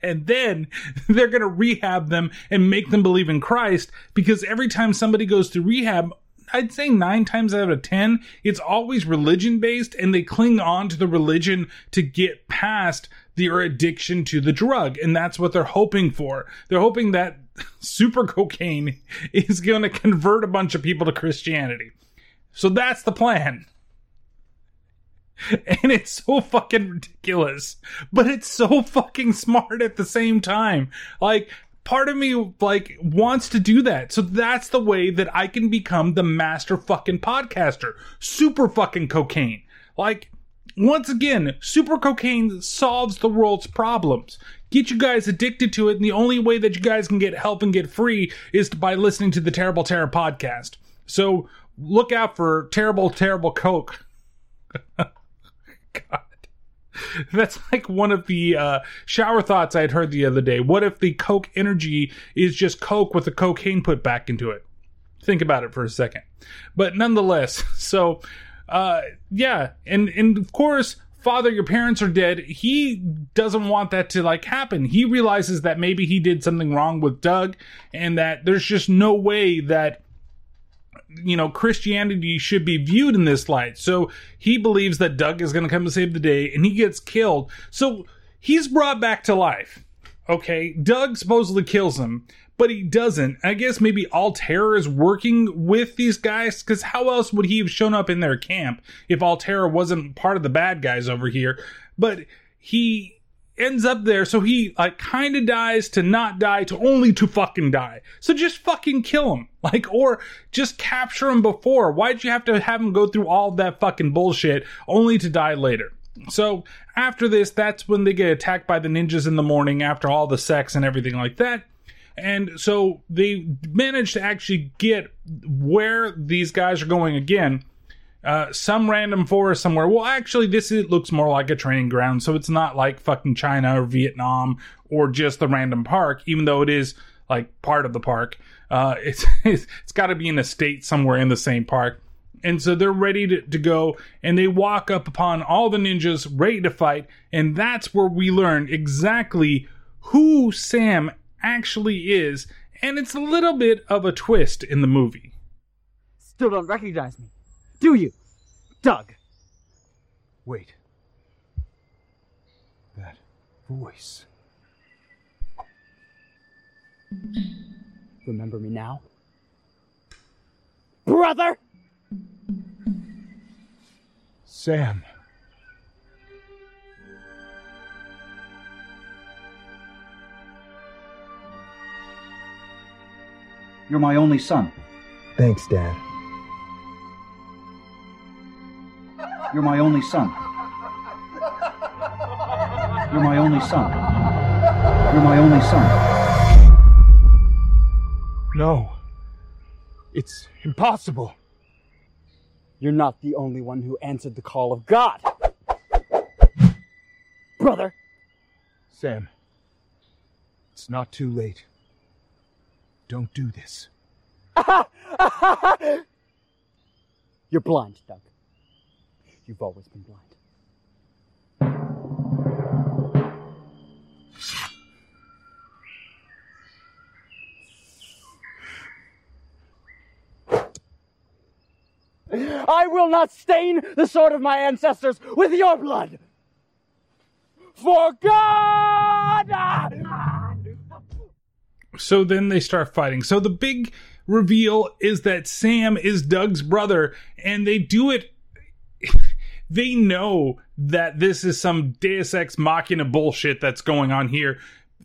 and then *laughs* they're going to rehab them and make them believe in Christ because every time somebody goes to rehab, I'd say nine times out of ten, it's always religion based and they cling on to the religion to get past their addiction to the drug. And that's what they're hoping for. They're hoping that *laughs* super cocaine *laughs* is going to convert a bunch of people to Christianity. So that's the plan *laughs* and it's so fucking ridiculous, but it's so fucking smart at the same time. Like, part of me like wants to do that. So that's the way that I can become the master fucking podcaster. Super fucking cocaine. Like, once again, super cocaine solves the world's problems. Get you guys addicted to it, and the only way that you guys can get help and get free is by listening to the Terrible Terror podcast. So look out for Terrible Terrible Coke. *laughs* God. *laughs* That's like one of the uh, shower thoughts I'd heard the other day. What if the Coke energy is just Coke with the cocaine put back into it? Think about it for a second. But nonetheless, *laughs* so uh, yeah, and and of course, father, your parents are dead. He doesn't want that to like happen. He realizes that maybe he did something wrong with Doug, and that there's just no way that you know, Christianity should be viewed in this light. So he believes that Doug is going to come to save the day and he gets killed. So he's brought back to life. Okay, Doug supposedly kills him, but he doesn't. I guess maybe Altair is working with these guys because how else would he have shown up in their camp if Altair wasn't part of the bad guys over here? But he ends up there, so he like kind of dies to not die to only to fucking die. So just fucking kill him, *laughs* like, or just capture him before. Why'd you have to have him go through all that fucking bullshit only to die later? So after this, that's when they get attacked by the ninjas in the morning after all the sex and everything like that. And so they manage to actually get where these guys are going again. Uh, some random forest somewhere. Well, actually, this is, looks more like a training ground, so it's not like fucking China or Vietnam or just the random park, even though it is like part of the park. Uh, *laughs* it's it's, it's got to be in a state somewhere in the same park. And so they're ready to, to go, and they walk up upon all the ninjas ready to fight, and that's where we learn exactly who Sam actually is, and it's a little bit of a twist in the movie. Still don't recognize me, do you? Doug. Wait. That voice. Remember me now? Brother! Sam. You're my only son. Thanks, Dad. You're my only son. You're my only son. You're my only son. No. It's impossible. You're not the only one who answered the call of God. Brother! Sam. It's not too late. Don't do this. *laughs* You're blind, Doug. You've always been blind. I will not stain the sword of my ancestors with your blood. For God! So then they start fighting. So the big reveal is that Sam is Doug's brother, and they do it. They know that this is some Deus Ex Machina bullshit that's going on here.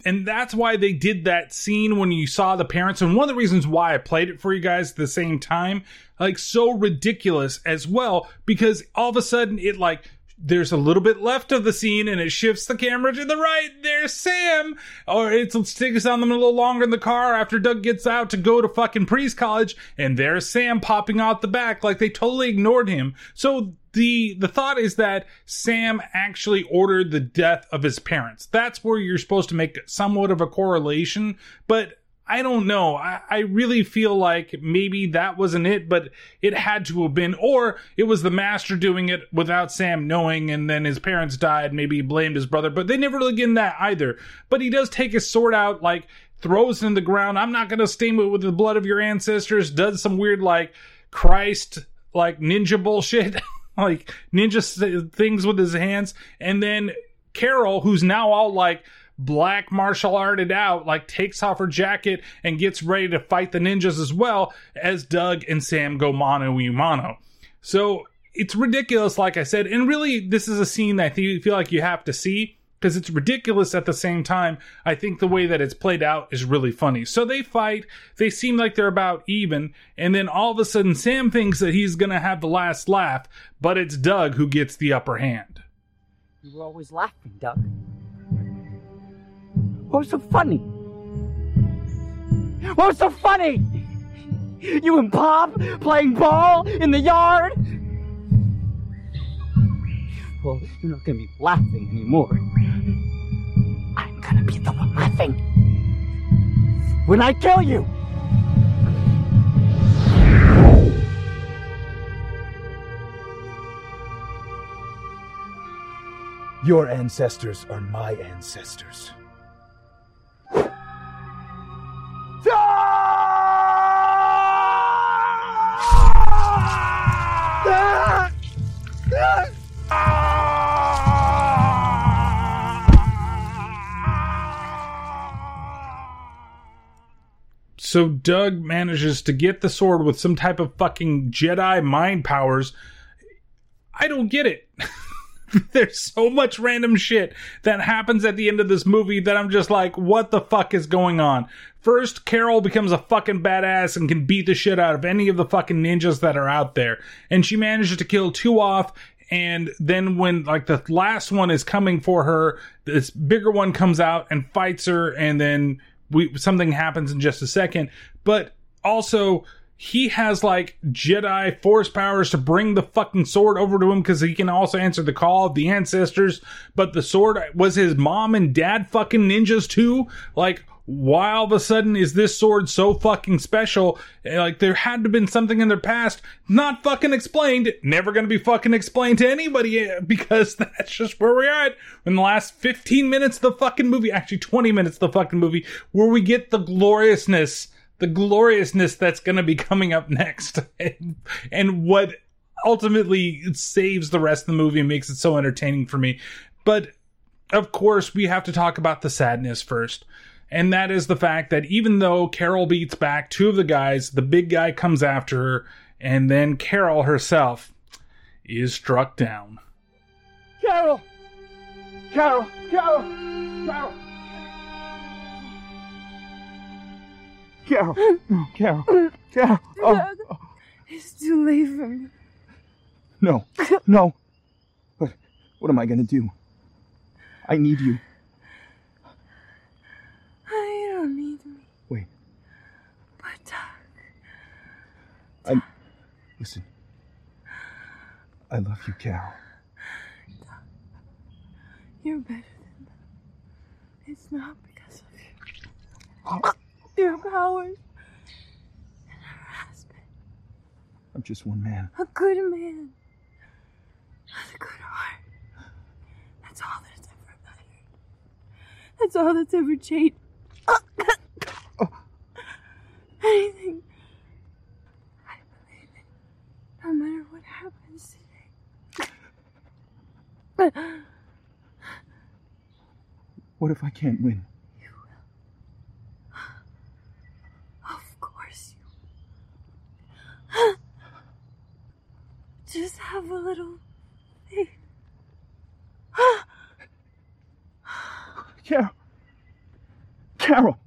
And that's why they did that scene when you saw the parents. And one of the reasons why I played it for you guys at the same time, like so ridiculous as well, because all of a sudden it like there's a little bit left of the scene and it shifts the camera to the right. There's Sam. Or it sticks on them a little longer in the car after Doug gets out to go to fucking priest college. And there's Sam popping out the back like they totally ignored him. So the the thought is that Sam actually ordered the death of his parents. That's where you're supposed to make somewhat of a correlation, but I don't know. I, I really feel like maybe that wasn't it, but it had to have been, or it was the master doing it without Sam knowing, and then his parents died. Maybe he blamed his brother, but they never really get in that either. But he does take his sword out, like throws it in the ground. I'm not gonna stain it with the blood of your ancestors. Does some weird like Christ like ninja bullshit, *laughs* *laughs* like ninja things with his hands, and then Carol, who's now all like black martial arted out, like takes off her jacket and gets ready to fight the ninjas as well as Doug and Sam go mano a mano. So it's ridiculous, like I said, and really this is a scene that I you feel like you have to see because it's ridiculous at the same time. I think the way that it's played out is really funny. So they fight, they seem like they're about even, and then all of a sudden Sam thinks that he's gonna have the last laugh, but it's Doug who gets the upper hand. You were always laughing, Doug. What was so funny? What was so funny? You and Pop playing ball in the yard? You're not gonna be laughing anymore. I'm gonna be the one laughing. When I kill you! Your ancestors are my ancestors. So Doug manages to get the sword with some type of fucking Jedi mind powers. I don't get it. *laughs* There's so much random shit that happens at the end of this movie that I'm just like, what the fuck is going on? First, Carol becomes a fucking badass and can beat the shit out of any of the fucking ninjas that are out there. And she manages to kill two off. And then when like the last one is coming for her, this bigger one comes out and fights her. And then we, something happens in just a second. But also, he has like Jedi force powers to bring the fucking sword over to him because he can also answer the call of the ancestors. But the sword was his mom and dad fucking ninjas too. Like, why all of a sudden is this sword so fucking special? Like, there had to have been something in their past not fucking explained, never gonna be fucking explained to anybody eh, because *laughs* that's just where we're at in the last 15 minutes of the fucking movie, actually 20 minutes of the fucking movie, where we get the gloriousness the gloriousness that's to be *laughs* coming up next and, and what ultimately saves the rest of the movie and makes it so entertaining for me. But of course, we have to talk about the sadness first. And that is the fact that even though Carol beats back two of the guys, the big guy comes after her, and then Carol herself is struck down. Carol! Carol! Carol! Carol! Carol! No, Carol! Carol! Oh, Dad, it's too late for me. no, no. But what am I gonna do? I need you. You don't need me. Wait. But Doug, I listen. I love you, Carol. you're better than them. It's not because of you. Your powers. And her husband. I'm just one man. A good man. With a good heart. That's all that's ever mattered. That's all that's ever changed. Oh. Anything. I believe it. No matter what happens today. What if I can't win? Of course you. Just have a little faith. Carol. Carol.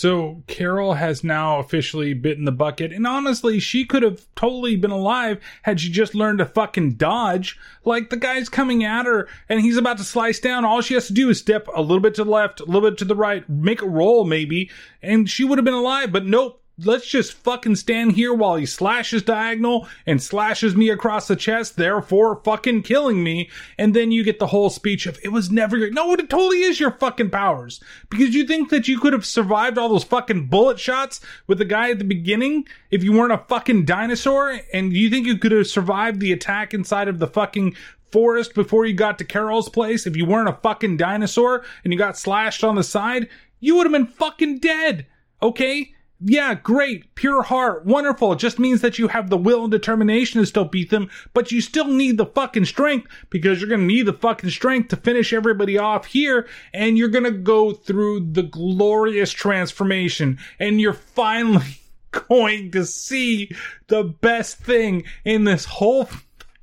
So Carol has now officially bitten the bucket, and honestly, she could have totally been alive had she just learned to fucking dodge. Like the guy's coming at her, and he's about to slice down. All she has to do is step a little bit to the left, a little bit to the right, make a roll maybe, and she would have been alive. But nope. Let's just fucking stand here while he slashes diagonal and slashes me across the chest, therefore fucking killing me. And then you get the whole speech of, it was never your, no, it totally is your fucking powers. Because you think that you could have survived all those fucking bullet shots with the guy at the beginning if you weren't a fucking dinosaur? And you think you could have survived the attack inside of the fucking forest before you got to Carol's place if you weren't a fucking dinosaur and you got slashed on the side? You would have been fucking dead. Okay? Yeah, great, pure heart, wonderful. It just means that you have the will and determination to still beat them, but you still need the fucking strength because you're gonna need the fucking strength to finish everybody off here, and you're gonna go through the glorious transformation, and you're finally *laughs* going to see the best thing in this whole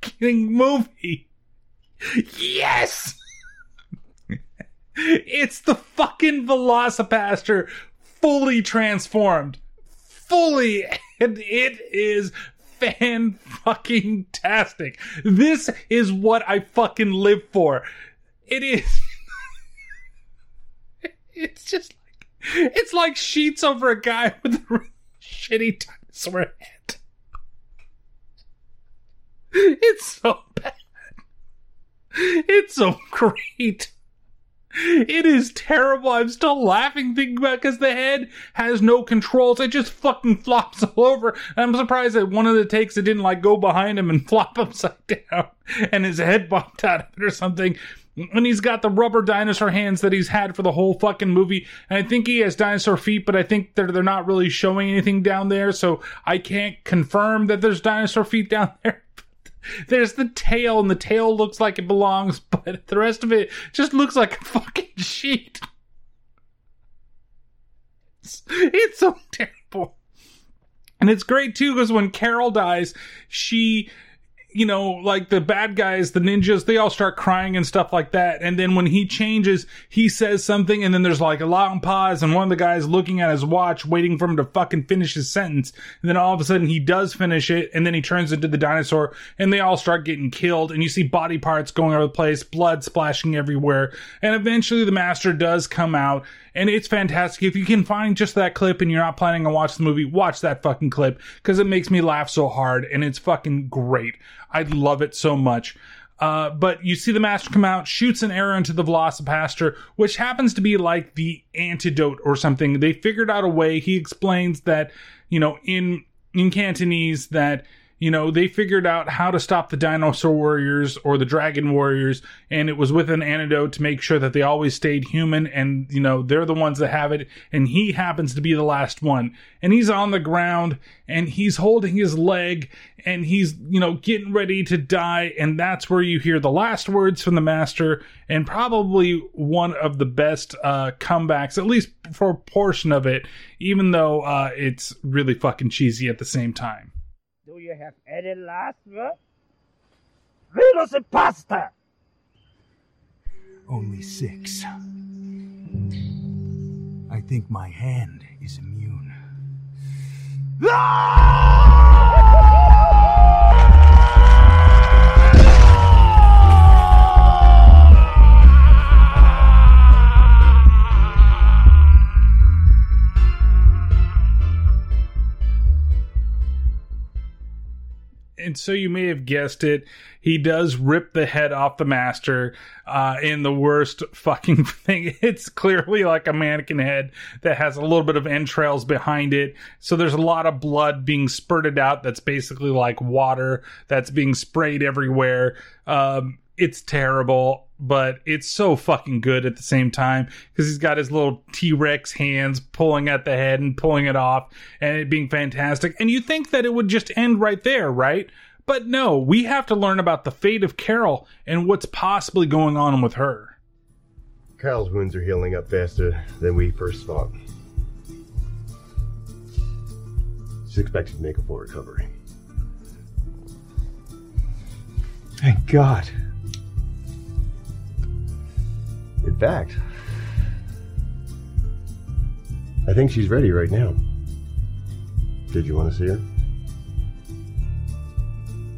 fucking movie. Yes! *laughs* it's the fucking VelociPastor fully transformed. Fully. *laughs* And it is fan fucking tastic. This is what I fucking live for. It is. *laughs* it's just like. It's like sheets over a guy with a really *laughs* shitty dinosaur head. It's so bad. It's so great. It is terrible. I'm still laughing thinking about because the head has no controls. It just fucking *laughs* flops all over. I'm surprised that one of the takes it didn't like go behind him and *laughs* flop upside down and his head bumped out of it or something. And he's got the rubber dinosaur hands that he's had for the whole fucking movie. And I think he has dinosaur feet, but I think they're they're not really showing anything down there, so I can't confirm that there's dinosaur feet down *laughs* there. There's the tail, and the tail looks like it belongs, *laughs* but the rest of it just looks like a fucking sheet. It's, it's so *laughs* terrible. And it's great too because when Carol dies, she you know, like the bad guys, the ninjas, they all start crying and stuff like that. And then when he changes, he says something, and then there's like a long pause, and one of the guys looking at his watch, waiting for him to fucking finish his sentence. And then all of a sudden, he does finish it, and then he turns into the dinosaur, and they all start getting killed. And you see body parts going over the place, blood splashing everywhere. And eventually, the master does come out, and it's fantastic. If you can find just that clip and you're not planning on watching the movie, watch that fucking clip because it makes me laugh so hard and it's fucking great. I love it so much. Uh, but you see the master come out, shoots an arrow into the VelociPastor, which happens to be like the antidote or something. They figured out a way. He explains that, you know, in in Cantonese that you know, they figured out how to stop the dinosaur warriors or the dragon warriors, and it was with an antidote to make sure that they always stayed human, and, you know, they're the ones that have it, and he happens to be the last one. And he's on the ground, and he's holding his leg, and he's, you know, getting ready to die, and that's where you hear the last words from the master, and probably one of the best uh, comebacks, at least for a portion of it, even though uh, it's really fucking cheesy at the same time. Do you have any last word? Velocipasta! Only six. I think my hand is immune. Ah! And so you may have guessed it, he does rip the head off the master uh, in the worst fucking *laughs* thing. It's clearly like a mannequin head that has a little bit of entrails behind it. So there's a lot of blood being spurted out that's basically like water that's being sprayed everywhere. Um, it's terrible but it's so fucking good at the same time because he's got his little T Rex hands pulling at the head and pulling it off and it being fantastic. And you think that it would just end right there, right? But no, we have to learn about the fate of Carol and what's possibly going on with her. Carol's wounds are healing up faster than we first thought. She's expected to make a full recovery. Thank God. In fact, I think she's ready right now. Did you want to see her?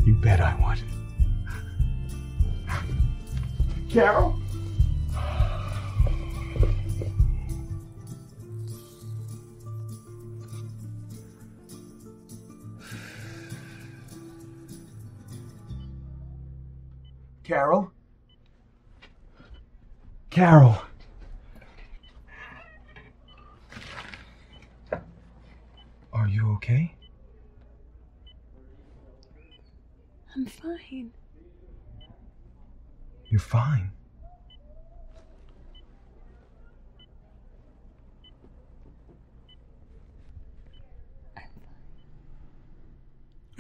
You bet I would. Carol? Carol? Carol. Are you okay? I'm fine. You're fine.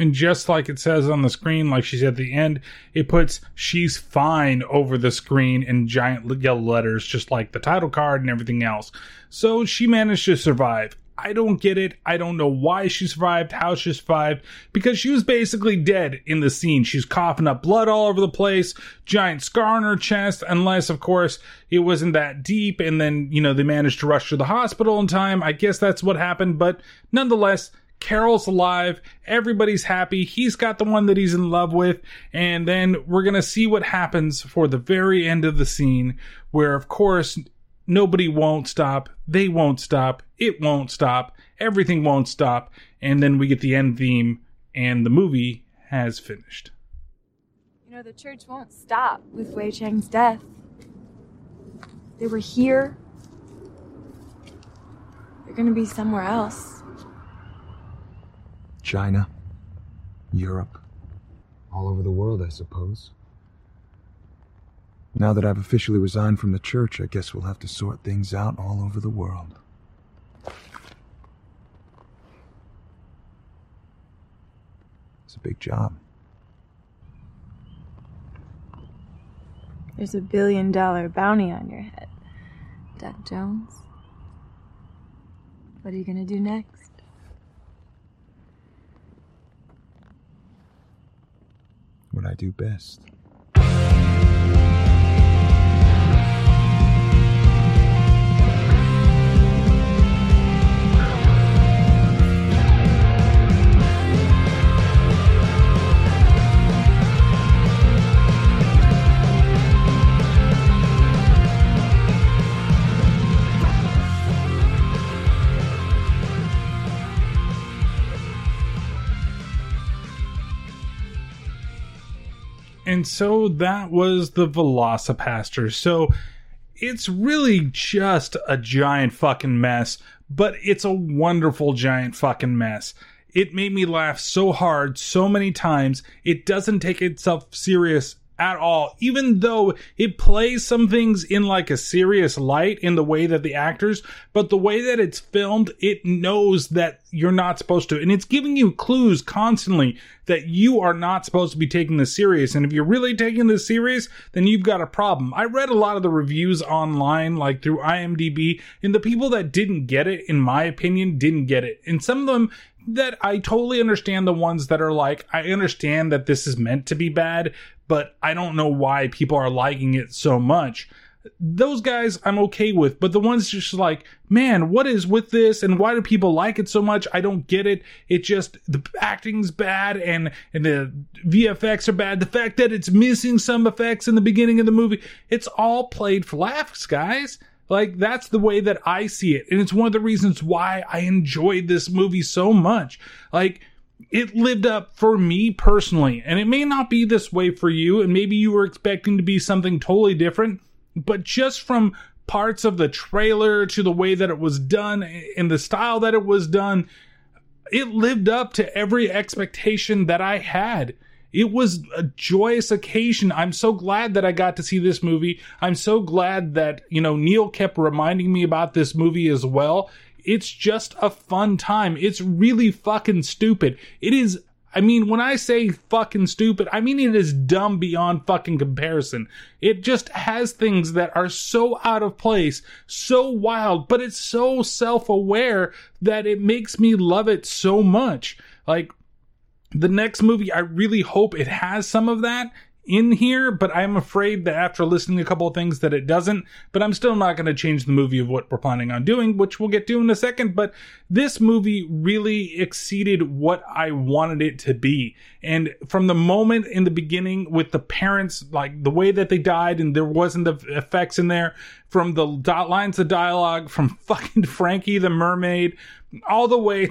And just like it says on the screen, like she's at the end, it puts she's fine over the screen in giant yellow letters, just like the title card and everything else. So she managed to survive. I don't get it. I don't know why she survived, how she survived, because she was basically dead in the scene. She's coughing up blood all over the place, giant scar on her chest, unless, of course, it wasn't that deep, and then, you know, they managed to rush to the hospital in time. I guess that's what happened, but nonetheless, Carol's alive. Everybody's happy. He's got the one that he's in love with. And then we're going to see what happens for the very end of the scene, where, of course, nobody won't stop. They won't stop. It won't stop. Everything won't stop. And then we get the end theme, and the movie has finished. You know, the church won't stop with Wei Chang's death. They were here. They're gonna be somewhere else. China, Europe, all over the world, I suppose. Now that I've officially resigned from the church, I guess we'll have to sort things out all over the world. It's a big job. There's a billion dollar bounty on your head. Doug Jones. What are you gonna do next? What I do best. And so that was the VelociPastor. So it's really just a giant fucking mess, but it's a wonderful giant fucking mess. It made me laugh so hard so many times. It doesn't take itself serious at all, even though it plays some things in like a serious light in the way that the actors, but the way that it's filmed, it knows that you're not supposed to. And it's giving you clues constantly that you are not supposed to be taking this serious. And if you're really taking this serious, then you've got a problem. I read a lot of the reviews online, like through IMDb, and the people that didn't get it, in my opinion, didn't get it. And some of them that I totally understand the ones that are like, I understand that this is meant to be bad, but I don't know why people are liking it so much. Those guys I'm okay with, but the ones just like, man, what is with this and why do people like it so much? I don't get it. It just the acting's bad and and the VFX are bad. The fact that it's missing some effects in the beginning of the movie, it's all played for laughs, guys. Like that's the way that I see it. And it's one of the reasons why I enjoyed this movie so much. Like it lived up for me personally. And it may not be this way for you and maybe you were expecting to be something totally different, but just from parts of the trailer to the way that it was done and the style that it was done, it lived up to every expectation that I had. It was a joyous occasion. I'm so glad that I got to see this movie. I'm so glad that, you know, Neil kept reminding me about this movie as well. It's just a fun time. It's really fucking stupid. It is I mean, when I say fucking stupid, I mean it is dumb beyond fucking comparison. It just has things that are so out of place, so wild, but it's so self aware that it makes me love it so much. Like, the next movie, I really hope it has some of that in here, but I'm afraid that after listening to a couple of things that it doesn't. But I'm still not going to change the movie of what we're planning on doing, which we'll get to in a second. But this movie really exceeded what I wanted it to be. And from the moment in the beginning with the parents, like the way that they died and there wasn't the effects in there, from the dot lines of dialogue, from *laughs* fucking Frankie the mermaid, all the way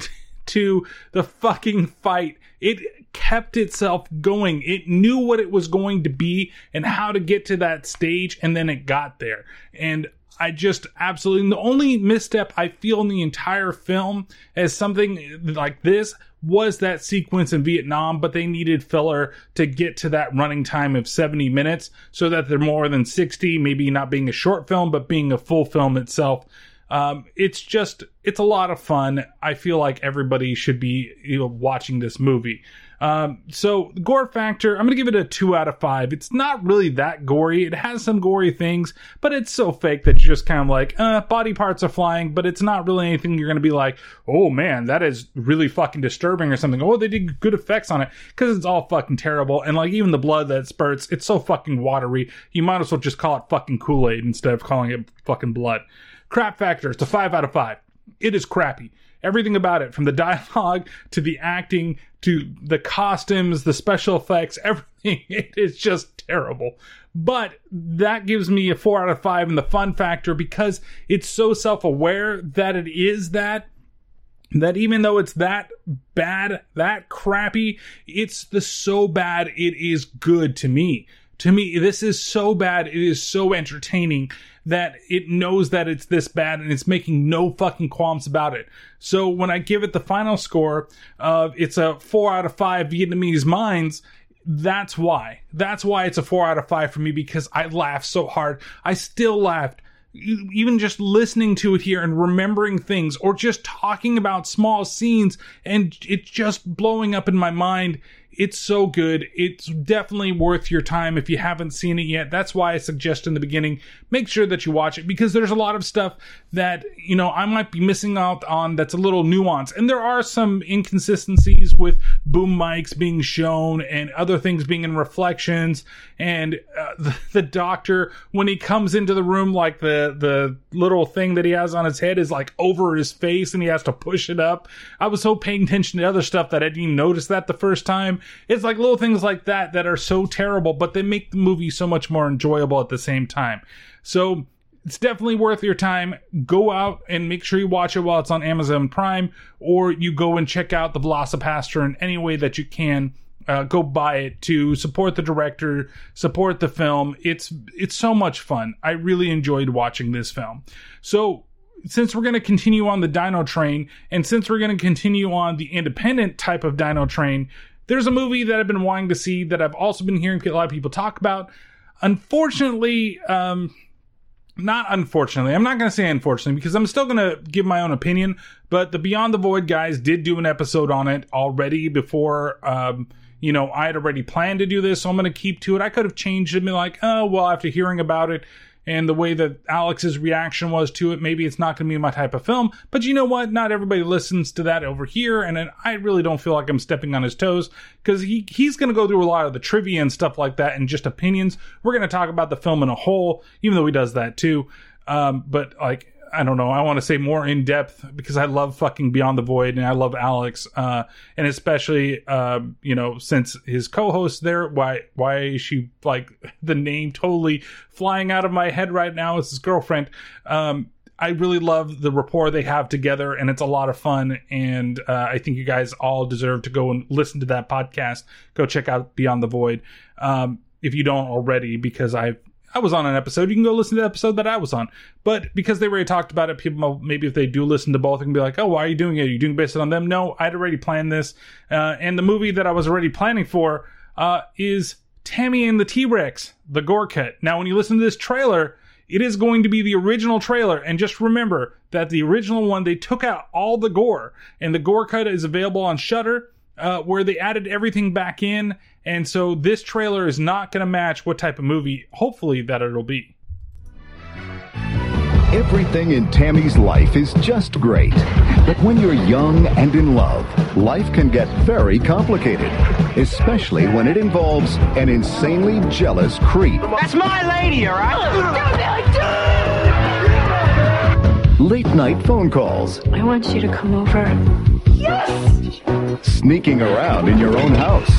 to the fucking fight. It kept itself going. It knew what it was going to be and how to get to that stage, and then it got there. And I just absolutely the only misstep I feel in the entire film as something like this was that sequence in Vietnam, but they needed filler to get to that running time of 70 minutes so that they're more than 60, maybe not being a short film, but being a full film itself. Um, it's just, it's a lot of fun. I feel like everybody should be you know, watching this movie. Um, so gore factor, I'm gonna give it a two out of five. It's not really that gory. It has some gory things, but it's so fake that you're just kind of like, uh, body parts are flying, but it's not really anything you're gonna be like, oh man, that is really fucking disturbing or something. Oh, they did good effects on it because it's all fucking terrible. And like even the blood that spurts, it's so fucking watery. You might as well just call it fucking Kool Aid instead of calling it fucking blood. Crap factor, it's a five out of five. It is crappy. Everything about it, from the *laughs* dialogue to the acting to the costumes, the special effects, *laughs* everything, it is just terrible. But that gives me a four out of five in the fun factor because it's so self aware that it is that that even though it's that bad, that crappy, it's the so bad it is good to me. To me, this is so bad, it is so entertaining that it knows that it's this bad and it's making no fucking qualms about it. So when I give it the final score of it's a four out of five Vietnamese minds, that's why. That's why it's a four out of five for me because I laughed so hard. I still laughed even just listening to it here and remembering things or just talking about small scenes and it just blowing up in my mind It's so good. It's definitely worth your time if you haven't seen it yet. That's why I suggest in the beginning, make sure that you watch it because there's a lot of stuff that, you know, I might be missing out on that's a little nuanced. And there are some inconsistencies with boom mics being shown and other things being in reflections. And uh, *laughs* the, the doctor, when he comes into the room, like the, the little thing that he has on his head is like over his face and he has to push it up. I was so paying attention to other stuff that I didn't even notice that the first time. It's like little things like that that are so terrible, but they make the movie so much more enjoyable at the same time. So it's definitely worth your time. Go out and make sure you watch it while it's on Amazon Prime, or you go and check out the VelociPastor in any way that you can. Uh, go buy it to support the director, support the film. It's it's so much fun. I really enjoyed watching this film. So since we're going to continue on the Dino Train, and since we're going to continue on the independent type of Dino Train, there's a movie that I've been wanting to see that I've also been hearing a lot of people talk about. Unfortunately, um, not unfortunately, I'm not going to say unfortunately because I'm still going to give my own opinion, but the Beyond the Void guys did do an episode on it already before, um, you know, I had already planned to do this, so I'm going to keep to it. I could have changed it and be like, oh, well, after hearing about it, and the way that Alex's reaction was to it, maybe it's not going to be my type of film. But you know what? Not everybody listens to that over here, and I really don't feel like I'm stepping on his toes because he he's going to go through a lot of the trivia and stuff like that and just opinions. We're going to talk about the film in a whole, even though he does that too. Um, but like I don't know. I want to say more in depth because I love fucking Beyond the Void and I love Alex, uh, and especially uh, you know since his co-host there. Why why is she like *laughs* the name totally flying out of my head right now? It's his girlfriend. Um, I really love the rapport they have together, and it's a lot of fun. And uh, I think you guys all deserve to go and listen to that podcast. Go check out Beyond the Void um, if you don't already, because I've I was on an episode. You can go listen to the episode that I was on. But because they already talked about it, people maybe if they do listen to both, they can be like, "Oh, why are you doing it? Are you doing based on them?" No, I'd already planned this, uh, and the movie that I was already planning for uh, is Tammy and the T Rex, the gore cut. Now, when you listen to this trailer, it is going to be the original trailer, and just remember that the original one they took out all the gore, and the gore cut is available on Shudder uh, where they added everything back in. And so this trailer is not going to match what type of movie, hopefully, that it'll be. Everything in Tammy's life is just great. But when you're young and in love, life can get very complicated, especially when it involves an insanely jealous creep. That's my lady, all right? Oh, Late night phone calls, I want you to come over. Sneaking around in your own house,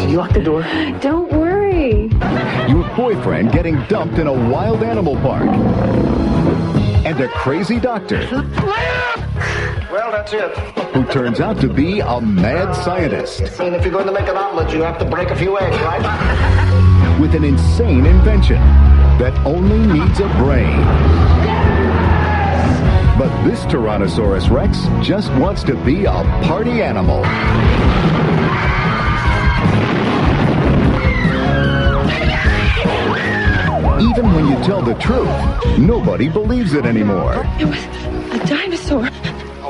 Did you lock the door? Don't worry. your boyfriend getting dumped in a wild animal park, and a crazy doctor Well, that's it. who turns out to be a mad scientist I mean, if you're going to make an omelet, you have to break a few eggs, right? with an insane invention that only needs a brain. But this Tyrannosaurus Rex just wants to be a party animal. Even when you tell the truth, nobody believes it anymore. It was a dinosaur.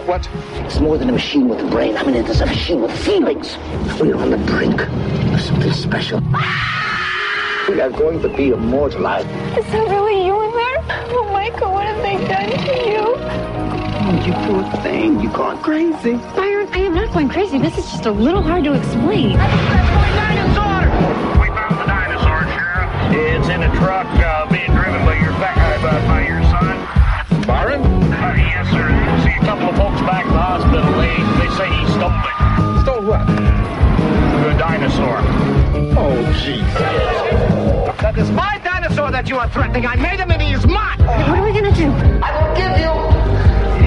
What? It's more than a machine with a brain. I mean, it is a machine with feelings. We're on the brink of something special. We are going to be immortalized. Is that really you in there? Michael, what have they done to you? Oh, you poor thing. You've gone crazy. Byron, I am not going crazy. This is just a little hard to explain. We found the dinosaur, Sheriff. It's in a truck uh, being driven by your fat guy, by, by your son. Byron? Uh, yes, sir. See, a couple of folks back in the hospital, they, they say he stole it. Stole what? The dinosaur. Oh, jeez. That is my dinosaur that you are threatening. I made him and he is mine. What are we gonna do? I will give you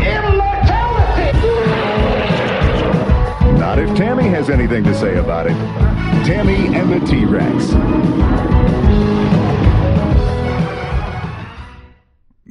immortality. Not if Tammy has anything to say about it. Tammy and the T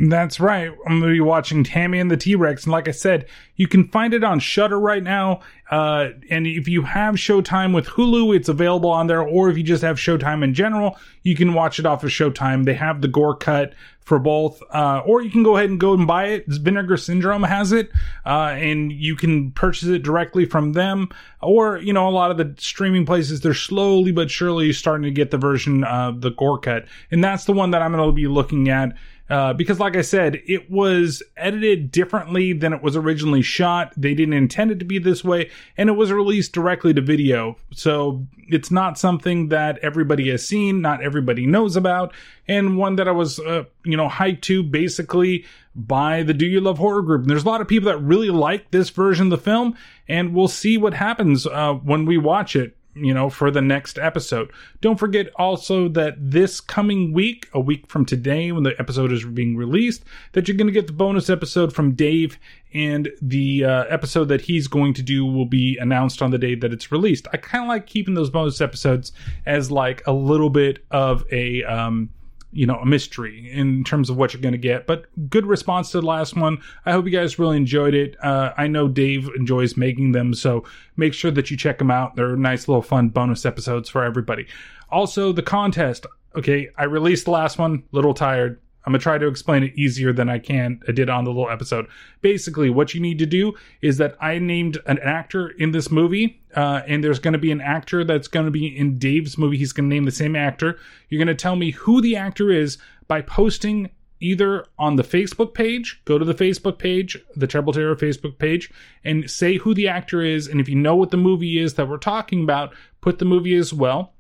That's right. I'm going to be watching Tammy and the T Rex. And like I said, you can find it on Shudder right now. Uh, and if you have Showtime with Hulu, it's available on there. Or if you just have Showtime in general, you can watch it off of Showtime. They have the gore cut for both. Uh, or you can go ahead and go and buy it. Vinegar Syndrome has it, uh, and you can purchase it directly from them. Or, you know, a lot of the streaming places, they're slowly but surely starting to get the version of the gore cut. And that's the one that I'm going to be looking at. Uh, because, like I said, it was edited differently than it was originally shot. They didn't intend it to be this way, and it was released directly to video. So it's not something that everybody has seen, not everybody knows about, and one that I was, uh, you know, hyped to basically by the Do You Love Horror group. And there's a lot of people that really like this version of the film, and we'll see what happens uh, when we watch it you know, for the next episode. Don't forget also that this coming week, a week from today, when the episode is being released, that you're going to get the bonus episode from Dave, and the uh, episode that he's going to do will be announced on the day that it's released. I kind of like keeping those bonus episodes as like a little bit of a, um, you know, a mystery in terms of what you're going to get. But good response to the last one. I hope you guys really enjoyed it. Uh, I know Dave enjoys making them, so make sure that you check them out. They're nice little fun bonus episodes for everybody. Also, the contest. Okay, I released the last one, little tired. I'm gonna try to explain it easier than I can. I did on the little episode. Basically, what you need to do is that I named an actor in this movie, uh, and there's gonna be an actor that's gonna be in Dave's movie. He's gonna name the same actor. You're gonna tell me who the actor is by posting either on the Facebook page, go to the Facebook page, the Terrible Terror Facebook page, and say who the actor is. And if you know what the movie is that we're talking about, put the movie as well.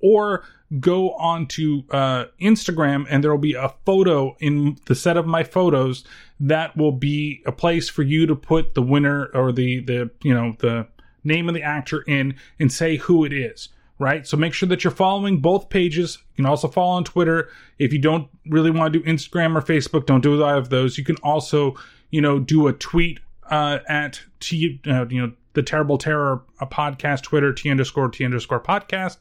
Or go onto uh, Instagram and there will be a photo in the set of my photos that will be a place for you to put the winner or the the you know the name of the actor in and say who it is right? So make sure that you're following both pages. You can also follow on twitter. If you don't really want to do instagram or facebook don't do either of those. You can also you know do a tweet uh, at t uh, you know the terrible terror podcast twitter t underscore t underscore podcast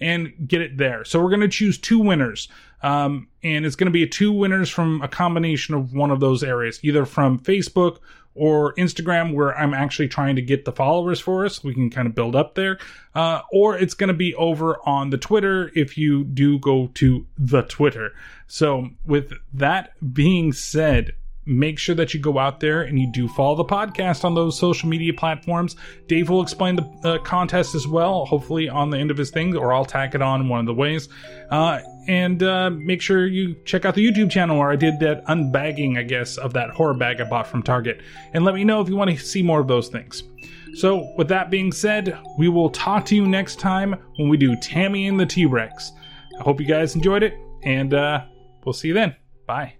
and get it there. So we're going to choose two winners. Um, and it's going to be two winners from a combination of one of those areas, either from Facebook or Instagram, where I'm actually trying to get the followers for us. We can kind of build up there. Uh, or it's going to be over on the Twitter if you do go to the Twitter. So with that being said, make sure that you go out there and you do follow the podcast on those social media platforms. Dave will explain the uh, contest as well, hopefully on the end of his thing, or I'll tack it on one of the ways. Uh, and uh, make sure you check out the YouTube channel where I did that unbagging, I guess, of that horror bag I bought from Target. And let me know if you want to see more of those things. So, with that being said, we will talk to you next time when we do Tammy and the T Rex. I hope you guys enjoyed it, and uh, we'll see you then. Bye.